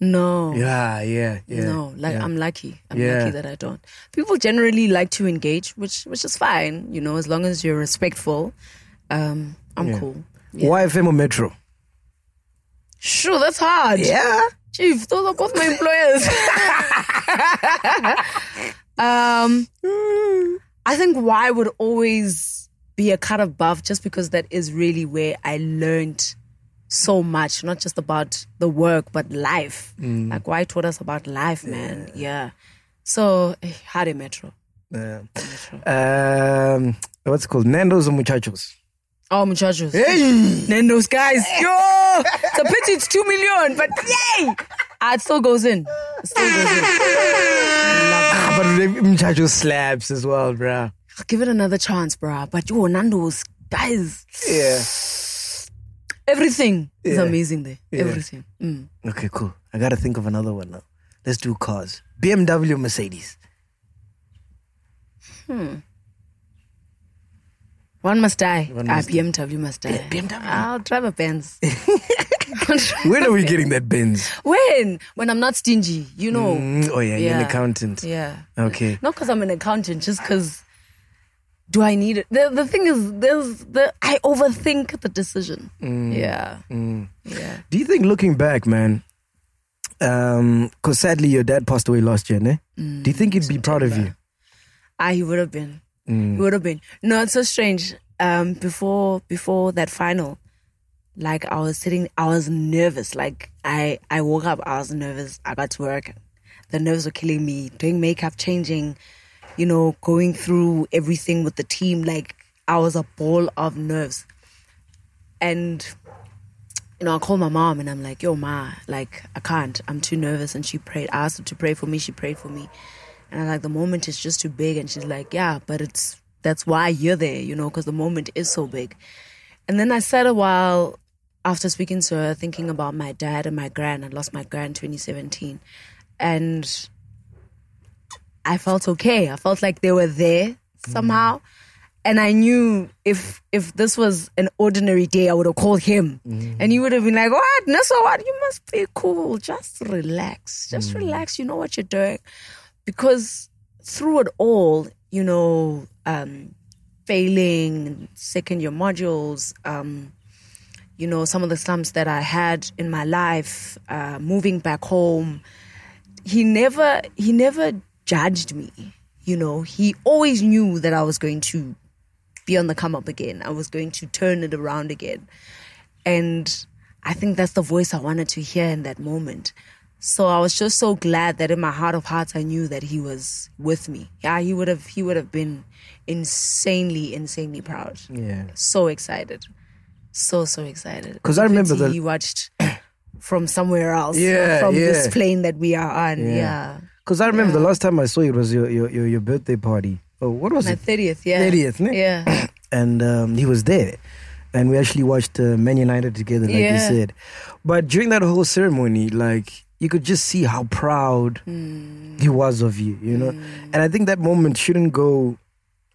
no. Yeah, yeah, yeah. No, like yeah. I'm lucky. I'm Yeah. lucky that I don't. People generally like to engage, which which is fine, you know, as long as you're respectful. Um, I'm Yeah. cool. YFM or Metro? Sure, that's hard. Yeah. Chief, those are both my employers. um, I think why would always be a cut above just because that is really where I learned so much, not just about the work, but life. Like why taught us about life, man. Yeah. So, eh, Hade Metro. Uh, um, what's it called? Nando's or Muchachos? Oh, muchachos. Hey! Nando's guys. Yo! It's a pity it's two million, but yay! Ah, it still goes in. It still goes in. Love Ah, but Muchachos slaps as well, bruh. Give it another chance, bruh. But yo, Nando's, guys, Yeah. everything is Yeah. amazing there. Yeah. Everything. Mm. Okay, cool. I gotta think of another one now. Let's do cars. BMW, Mercedes. One must die. One ah, must BMW must die. BMW. I'll drive a Benz. When are we getting that Benz? when? When I'm not stingy, you know. Mm, oh yeah, you're an accountant. Yeah. Okay. Not because I'm an accountant, just because. Do I need it? The, the thing is, there's the I overthink the decision. Mm. Yeah. Yeah. Do you think looking back, man? Um, because sadly your dad passed away last year, ne? Mm. Do you think he'd be proud of you? Ah, he would have been. Mm. He would have been. No, it's so strange. Um, before before that final, like I was sitting, I was nervous. Like I I woke up, I was nervous. I got to work, the nerves were killing me. Doing makeup, changing, you know, going through everything with the team. Like I was a ball of nerves, and you know, I called my mom and I'm like, yo, ma, like, I can't. I'm too nervous. And she prayed. I asked her to pray for me. She prayed for me. And I'm like, the moment is just too big. And she's like, yeah, but it's, that's why you're there, you know, because the moment is so big. And then I sat a while after speaking to her, thinking about my dad and my grand. I lost my grand 2017. And I felt okay. I felt like they were there somehow. And I knew if if this was an ordinary day, I would have called him, mm. and he would have been like, "What? No, so what? You must be cool. Just relax. Just mm. relax. You know what you're doing." Because through it all, you know, um, failing second year modules, um, you know, some of the slumps that I had in my life, uh, moving back home, he never he never judged me. You know, he always knew that I was going to be on the come up again. I was going to turn it around again. And I think that's the voice I wanted to hear in that moment. So I was just so glad that in my heart of hearts I knew that he was with me. Yeah, he would have he would have been insanely, insanely proud. Yeah. So excited. So so excited. Because I remember that he watched from somewhere else. Yeah, From this plane that we are on. Yeah. Because I remember the last time I saw you was your your, your, your birthday party. Oh, what was My it? thirtieth, yeah. 30th, ne? Yeah. And um, he was there. and we actually watched uh, Man United together, like you said. But during that whole ceremony, like you could just see how proud Hmm. he was of you, you know. And I think that moment shouldn't go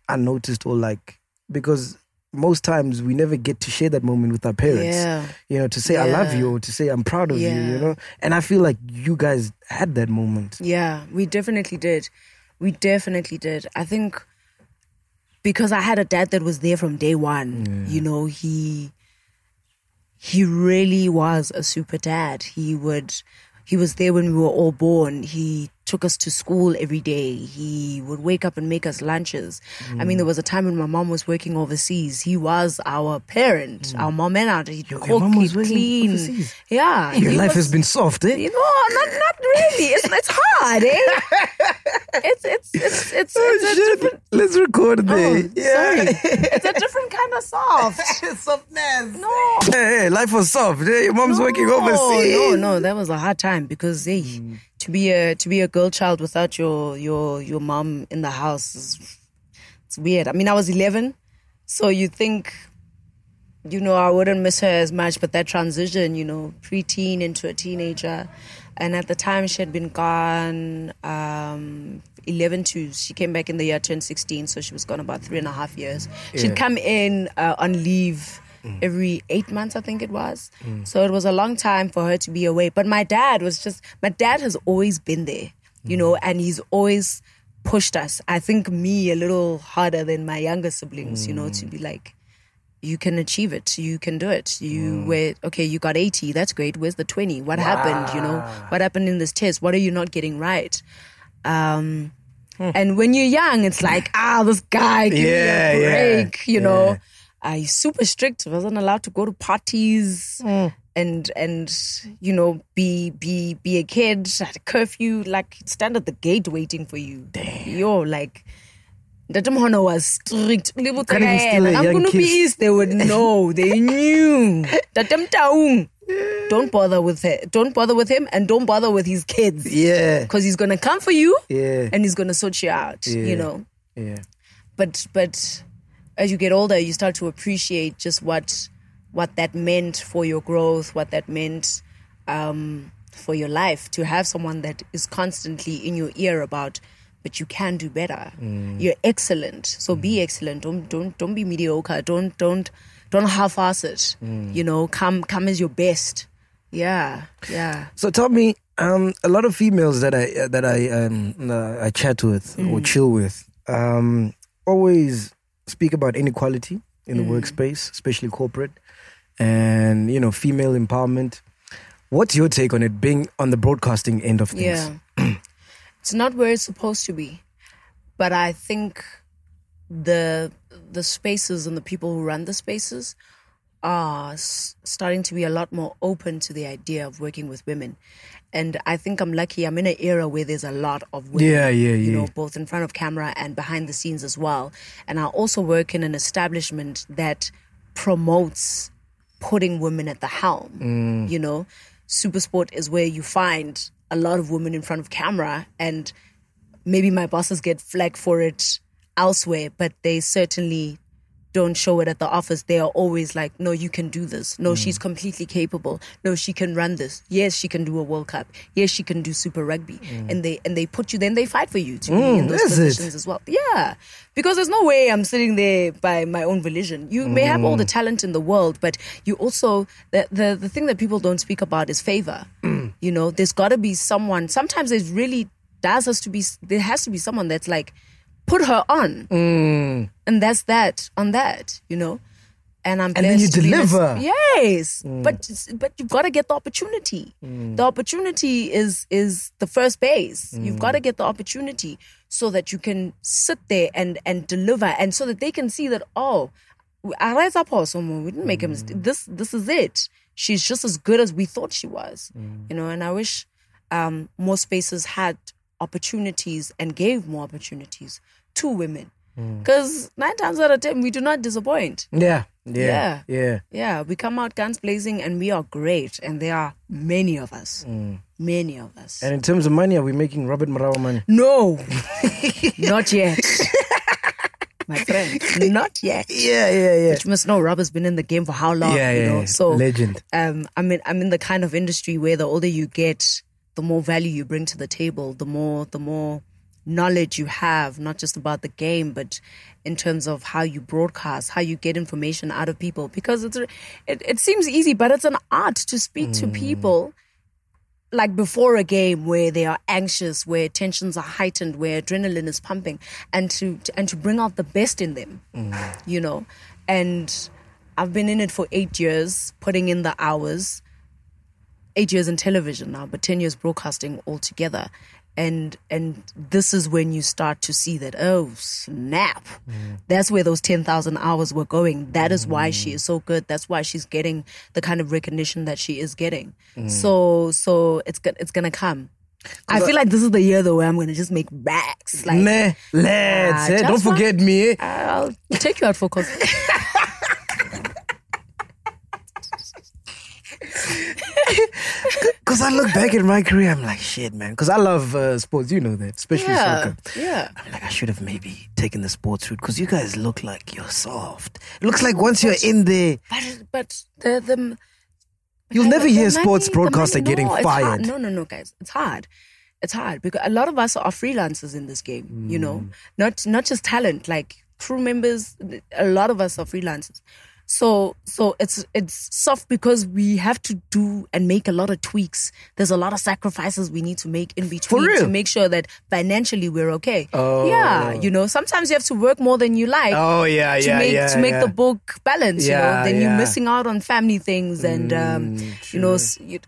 unnoticed or like because most times we never get to share that moment with our parents. Yeah. You know, to say I love you or to say I'm proud of you, Yeah. you know. And I feel like you guys had that moment. Yeah, we definitely did. We definitely did. I think because I had a dad that was there from day one. You know, he he really was a super dad. He would he was there when we were all born. He took us to school every day. He would wake up and make us lunches. I mean, there was a time when my mom was working overseas. He was our parent, our mom and our he'd Your- your mom was he'd clean. overseas? Yeah, Your life was- has been soft, eh? you know, not not really. It's it's hard, eh? It's it's it's it's, Oh, it's a shit. different. Let's record Oh, there. sorry, it's a different kind of soft. Softness. No, Hey, hey, life was soft. Hey, your mom's working overseas. No, no, that was a hard time because hey, to be a to be a girl child without your your your mom in the house is it's weird. I mean, I was eleven, so you think. You know, I wouldn't miss her as much, but that transition, you know, preteen into a teenager, and at the time she had been gone um, 11 to she came back in the year turned 16 so she was gone about three and a half years she'd come in uh, on leave every eight months i think it was so it was a long time for her to be away but my dad was just my dad has always been there you know and he's always pushed us i think me a little harder than my younger siblings you know to be like you can achieve it. You can do it. You were okay. You got eighty. That's great. Where's the twenty? What happened? You know what happened in this test? What are you not getting right? Um, and when you're young, it's like ah, this guy, give Yeah, me a break. You know, yeah. Uh, he's super strict. Wasn't allowed to go to parties. And and you know be be be a kid at a curfew like stand at the gate waiting for you. You're like Datum was strict. Libo Can't even steal a I'm young gonna be east. They would know. They knew. Datum taung. Don't bother with it. Don't bother with him, and don't bother with his kids. Yeah. because he's gonna come for you. Yeah. and he's gonna sort you out. Yeah. You know. Yeah. But but as you get older, you start to appreciate just what what that meant for your growth, what that meant um, for your life. To have someone that is constantly in your ear about, but you can do better. You're excellent, so be excellent. Don't don't don't be mediocre. Don't don't don't half-ass it. You know, come come as your best. Yeah, yeah. So tell me, um, a lot of females that I uh, that I um, uh, I chat with or Mm. chill with um, always speak about inequality in Mm. the workspace, especially corporate, and you know female empowerment. What's your take on it, being on the broadcasting end of things? Yeah. it's not where it's supposed to be. But I think the the spaces and the people who run the spaces are s- starting to be a lot more open to the idea of working with women. And I think I'm lucky. I'm in an era where there's a lot of women. Yeah, yeah, You know, both in front of camera and behind the scenes as well. And I also work in an establishment that promotes putting women at the helm. Mm. You know, Supersport is where you find a lot of women in front of camera, and maybe my bosses get flack for it elsewhere, but they certainly don't show it at the office. They are always like, no, you can do this. No, mm. she's completely capable. No, she can run this. Yes, she can do a World Cup. Yes, she can do Super Rugby. Mm. And they and they put you. Then they fight for you to be mm, in those is it? positions as well. Yeah, because there's no way I'm sitting there by my own volition. You may have all the talent in the world, but you also the the, the thing that people don't speak about is favor. you know, there's got to be someone. Sometimes there's really does has to be there has to be someone that's like put her on, mm. and that's that on that. You know. And I'm And then you blessed to be in deliver. Yes, mm. but but you've got to get the opportunity. Mm. The opportunity is is the first base. You've got to get the opportunity so that you can sit there and and deliver, and so that they can see that oh, I rise up someone we didn't make a mistake. This this is it. She's just as good as we thought she was. You know, and I wish um, more spaces had opportunities and gave more opportunities to women. Because nine times out of ten, we do not disappoint. Yeah, yeah, Yeah. yeah. Yeah, we come out guns blazing and we are great. And there are many of us. Many of us. And in terms of money, are we making Robert Marawa money? no, not yet. my friend. Not yet. Yeah, yeah, yeah. But you must know Robert's been in the game for how long? Yeah, you know? yeah. So Legend. Um, I mean, I'm in the kind of industry where the older you get, the more value you bring to the table, the more the more knowledge you have, not just about the game, but in terms of how you broadcast, how you get information out of people. Because it's it, it seems easy, but it's an art to speak to mm. people like before a game where they are anxious, where tensions are heightened, where adrenaline is pumping, and to and to bring out the best in them, mm. you know. And I've been in it for eight years, putting in the hours. Eight years in television now, but ten years broadcasting altogether. And and this is when you start to see that oh snap, that's where those ten thousand hours were going. That is why she is so good. That's why she's getting the kind of recognition that she is getting. So so it's it's gonna come. I feel like this is the year though where I'm gonna just make racks. Like Nah, lads, Yeah, eh, don't one- forget me. eh. I'll take you out for coffee. Because I look back at my career, I'm like, shit, man. Because I love uh, sports, you know that, especially yeah, soccer. yeah. I'm like, I should have maybe taken the sports route because you guys look like you're soft. It looks like once you're in there, But but the the you'll never hear money- sports the broadcaster money- getting no, hard. fired. No, no, no, guys, it's hard. It's hard because a lot of us are freelancers in this game. You know, Mm. not not just talent, like crew members. A lot of us are freelancers. So so it's it's soft because we have to do and make a lot of tweaks. There's a lot of sacrifices we need to make in between to make sure that financially we're okay. Oh. Yeah, you know, sometimes you have to work more than you like Oh, yeah, to yeah, make yeah. to make yeah. the book balance. Yeah, you know, then you're missing out on family things, and um, Mm, you know, you,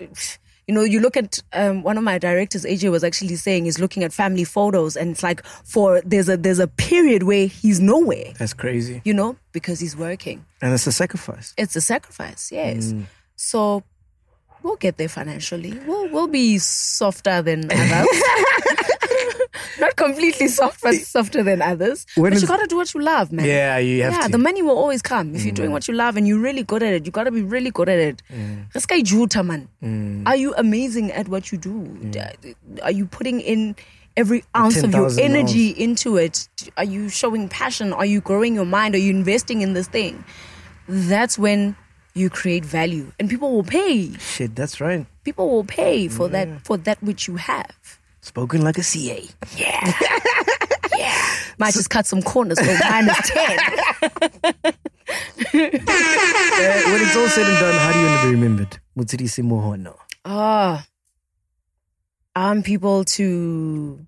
you know, you look at um, one of my directors, AJ, was actually saying is looking at family photos, and it's like for there's a there's a period where he's nowhere, That's crazy. you know, because he's working. And it's a sacrifice. It's a sacrifice, yes. Mm. So we'll get there financially. We'll we'll be softer than others. Not completely soft, but softer than others. When but you gotta do what you love, man. Yeah, you have yeah, to. Mm. the money will always come if you're doing what you love and you're really good at it. You gotta be really good at it. Juta, man. Mm. Are you amazing at what you do? D- Are you putting in every ounce of your 10,000 energy into it? Are you showing passion? Are you growing your mind? Are you investing in this thing? That's when you create value, and people will pay. Shit, that's right. People will pay for that for that which you have. Spoken like a CA. Yeah. yeah. Might just cut some corners for minus 10. Uh, when it's all said and done, how do you want to be remembered? Motshidisi Mohono. Ah. I want people to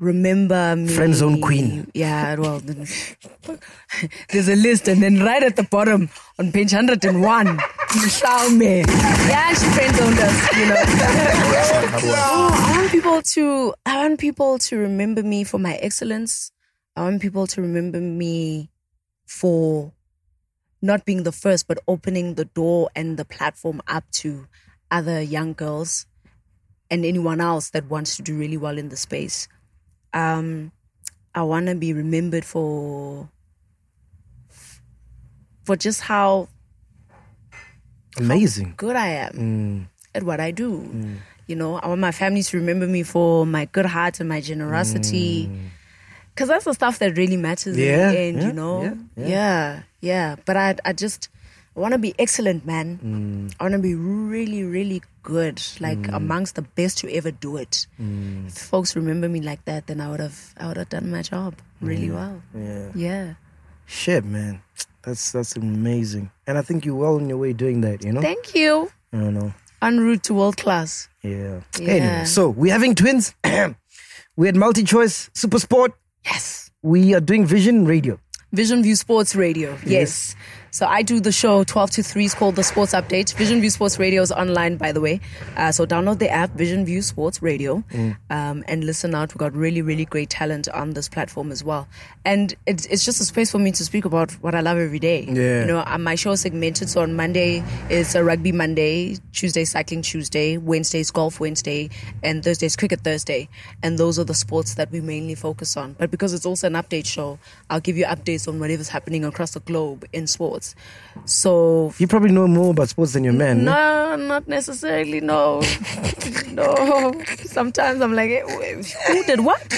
remember me. Friend zone queen. Yeah, well, there's a list, and then right at the bottom on page 101, Mhlaume. Yeah, she friend zoned us, you know. Oh, I want people to, I want people to remember me for my excellence. I want people to remember me for not being the first, but opening the door and the platform up to other young girls and anyone else that wants to do really well in the space. Um, I want to be remembered for for just how Amazing. good I am Mm. at what I do. You know, I want my family to remember me for my good heart and my generosity. Because that's the stuff that really matters Mm. Yeah, in the end, yeah, you know? yeah, Yeah, yeah. yeah. But I, I just, I want to be excellent, man. Mm. I want to be really, really good, like amongst the best to ever do it. Mm. If folks remember me like that, then I would have, I would have done my job really well. Yeah. Yeah. Shit, man. That's that's amazing. And I think you're well on your way doing that, you know? Thank you. I don't know. En route to world class. Yeah. Yeah. Anyway, so we're having twins. we had multi choice, SuperSport. Yes. We are doing vision radio. Vision View Sports Radio. Yes. So I do the show 12 to 3. It's called The Sports Update. Vision View Sports Radio is online, by the way. Uh, so download the app, Vision View Sports Radio, um, and listen out. We've got really, really great talent on this platform as well. And it's, it's just a space for me to speak about what I love every day. Yeah. You know, uh, my show is segmented. So on Monday, it's a rugby Monday, Tuesday, cycling Tuesday, Wednesday's golf Wednesday, and Thursday's cricket Thursday. And those are the sports that we mainly focus on. But because it's also an update show, I'll give you updates on whatever's happening across the globe in sports. So You probably know more about sports than your man. no? no, not necessarily. No, no. Sometimes I'm like, eh, who did what?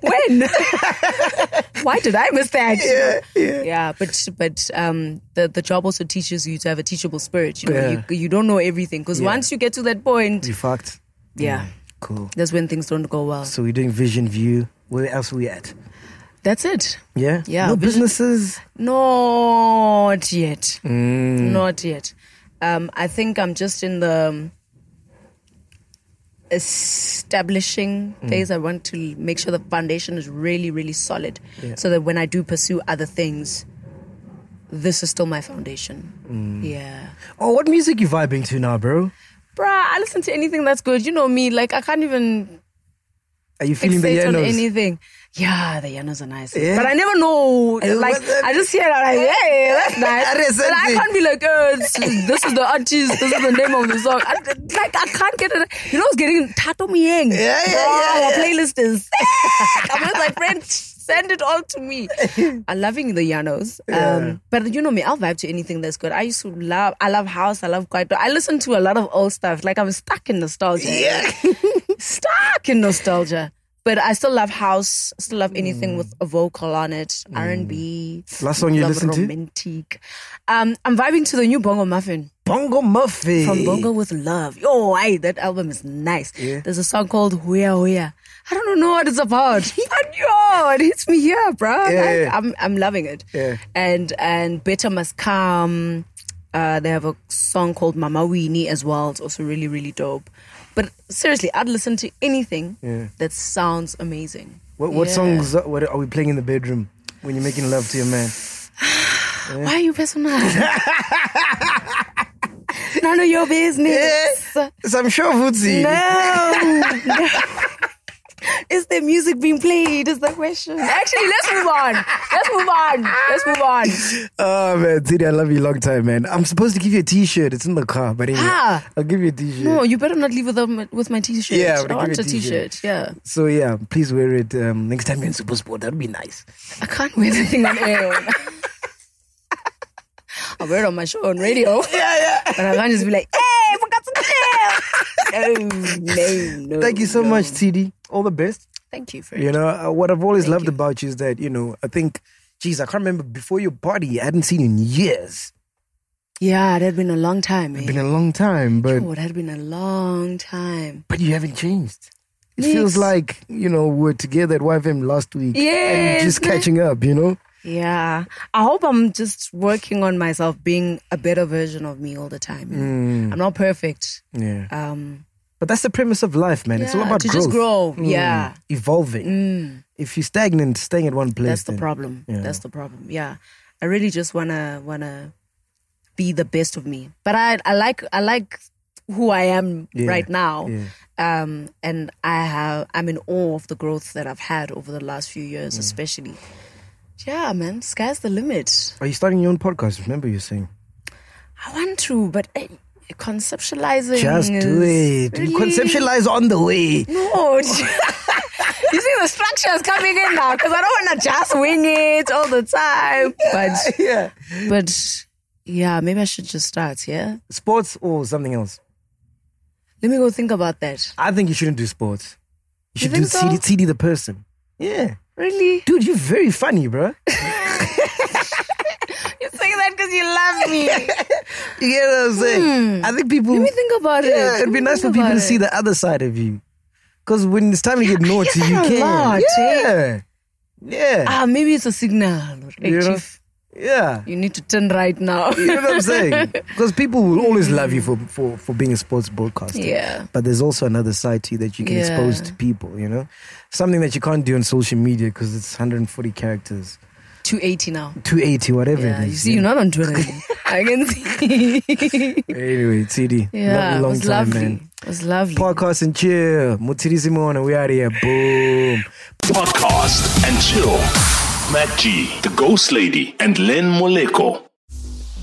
when? Why did I miss that? Yeah, yeah. Yeah, but but um, the the job also teaches you to have a teachable spirit. You know, Yeah. you you don't know everything because Yeah. once you get to that point, You fucked. yeah, Cool. that's when things don't go well. So we're doing Vision View. Where else are we at? That's it. Yeah. Yeah, No businesses. Not yet. Mm. Not yet. Um, I think I'm just in the um, establishing Mm. phase. I want to make sure the foundation is really, really solid so that when I do pursue other things, this is still my foundation. Mm. Yeah. Oh, what music you vibing to now, bro? Bruh, I listen to anything that's good. You know me, like I can't even Are you feeling the on anything. Yeah, the Yanos are nice. Yeah? But I never know. Like, I just hear it, I'm like, hey, that's nice. That but I can't be like, oh, this is the artist, this is the name of the song. I, like, I can't get it. You know, it's getting Thato Moeng. Yeah, yeah, Bro, yeah, Our playlist is. I'm with my friends. Send it all to me. I'm loving the Yanos. Um, but you know me, I'll vibe to anything that's good. I used to love, I love house, I love quiet. I listen to a lot of old stuff. Like I'm stuck in nostalgia. Yeah. stuck in nostalgia. But I still love house. I still love anything with a vocal on it. R and B. Last song you love listened to? romantic. Um, I'm vibing to the new Bongo Maffin Bongo Maffin. from Bongo with Love. Yo, hey, that album is nice. There's a song called Huya Huya. I don't know what it's about. but yo, it hits me here, bro. Yeah, Like, yeah. I'm I'm loving it. Yeah. And and Better Must Come. Uh, they have a song called Mama Weenie as well. It's also really, really dope. But seriously, I'd listen to anything Yeah. that sounds amazing. What, what Yeah. songs uh, what are we playing in the bedroom when you're making love to your man? Why are you personal? None of your business. So I'm sure Futsi. No. Is there music being played? Is the question. Actually, let's move on. Let's move on. Let's move on. Oh man, Titi, I love you long time, man. I'm supposed to give you a T-shirt. It's in the car, but anyway, Ah. I'll give you a T-shirt. No, you better not leave with, them, with my t-shirt. Yeah, I'm I want give you a t-shirt. t-shirt. Yeah. So yeah, please wear it um, next time you're in SuperSport. That'd be nice. I can't wear anything on air. I'll wear it on my show on radio. Yeah, yeah. And I can't just be like, hey, we forgot to. No, no, no. Thank you so no. much, TD. All the best. Thank you for You know uh, what I've always Thank loved you. about you is that you know I think, geez, I can't remember before your party. I hadn't seen you in years. Yeah, it had been a long time, It's man. been a long time, but Oh, it had been a long time. but you haven't changed. It feels like you know we're together at YFM last week and just catching up. You know. Yeah. I hope I'm just working on myself being a better version of me all the time. Mm. I'm not perfect. Yeah. Um But that's the premise of life, man. it's all yeah, about to growth. just grow. Mm. Yeah. Evolving. Mm, If you're stagnant, staying at one place. that's the then- problem. Yeah. That's the problem. Yeah. I really just wanna wanna be the best of me. But I I like I like who I am Yeah, right now. yeah. Um and I have I'm in awe of the growth that I've had over the last few years, especially. Yeah, man, sky's the limit. Are you starting your own podcast? Remember you saying? I want to, but eh, conceptualizing. Just do it. really- Conceptualize on the way. No. you see, the structure is coming in now because I don't want to just wing it all the time. But, Yeah. but yeah, maybe I should just start. Yeah. Sports or something else? Let me go think about that. I think you shouldn't do sports. You should do so? CD, CD the person. Yeah. Really? Dude, you're very funny, bro. You're saying that because you love me. You get what I'm saying? I think people. Hmm. Let me think about it. Yeah, Let it'd be nice for think people to see the other side of you. Because when it's time to get naughty, you can. lot, yeah. Yeah. Ah, maybe it's a signal. Hey, You know? Chief, yeah. you need to turn right now. You know what I'm saying? Because people will always love you for, for, for being a sports broadcaster. Yeah. But there's also another side to you that you can Yeah. expose to people, you know? Something that you can't do on social media because it's 140 characters, 280 now. 280, whatever Yeah, it you is. see, you're not on Twitter. I can see. Anyway, TD. yeah, love you it long was time, lovely. man. It was lovely. Podcast and chill. Mutiri Simone, we out here. Boom. Podcast and chill. Matt G, the Ghost Lady, and Len Moleko.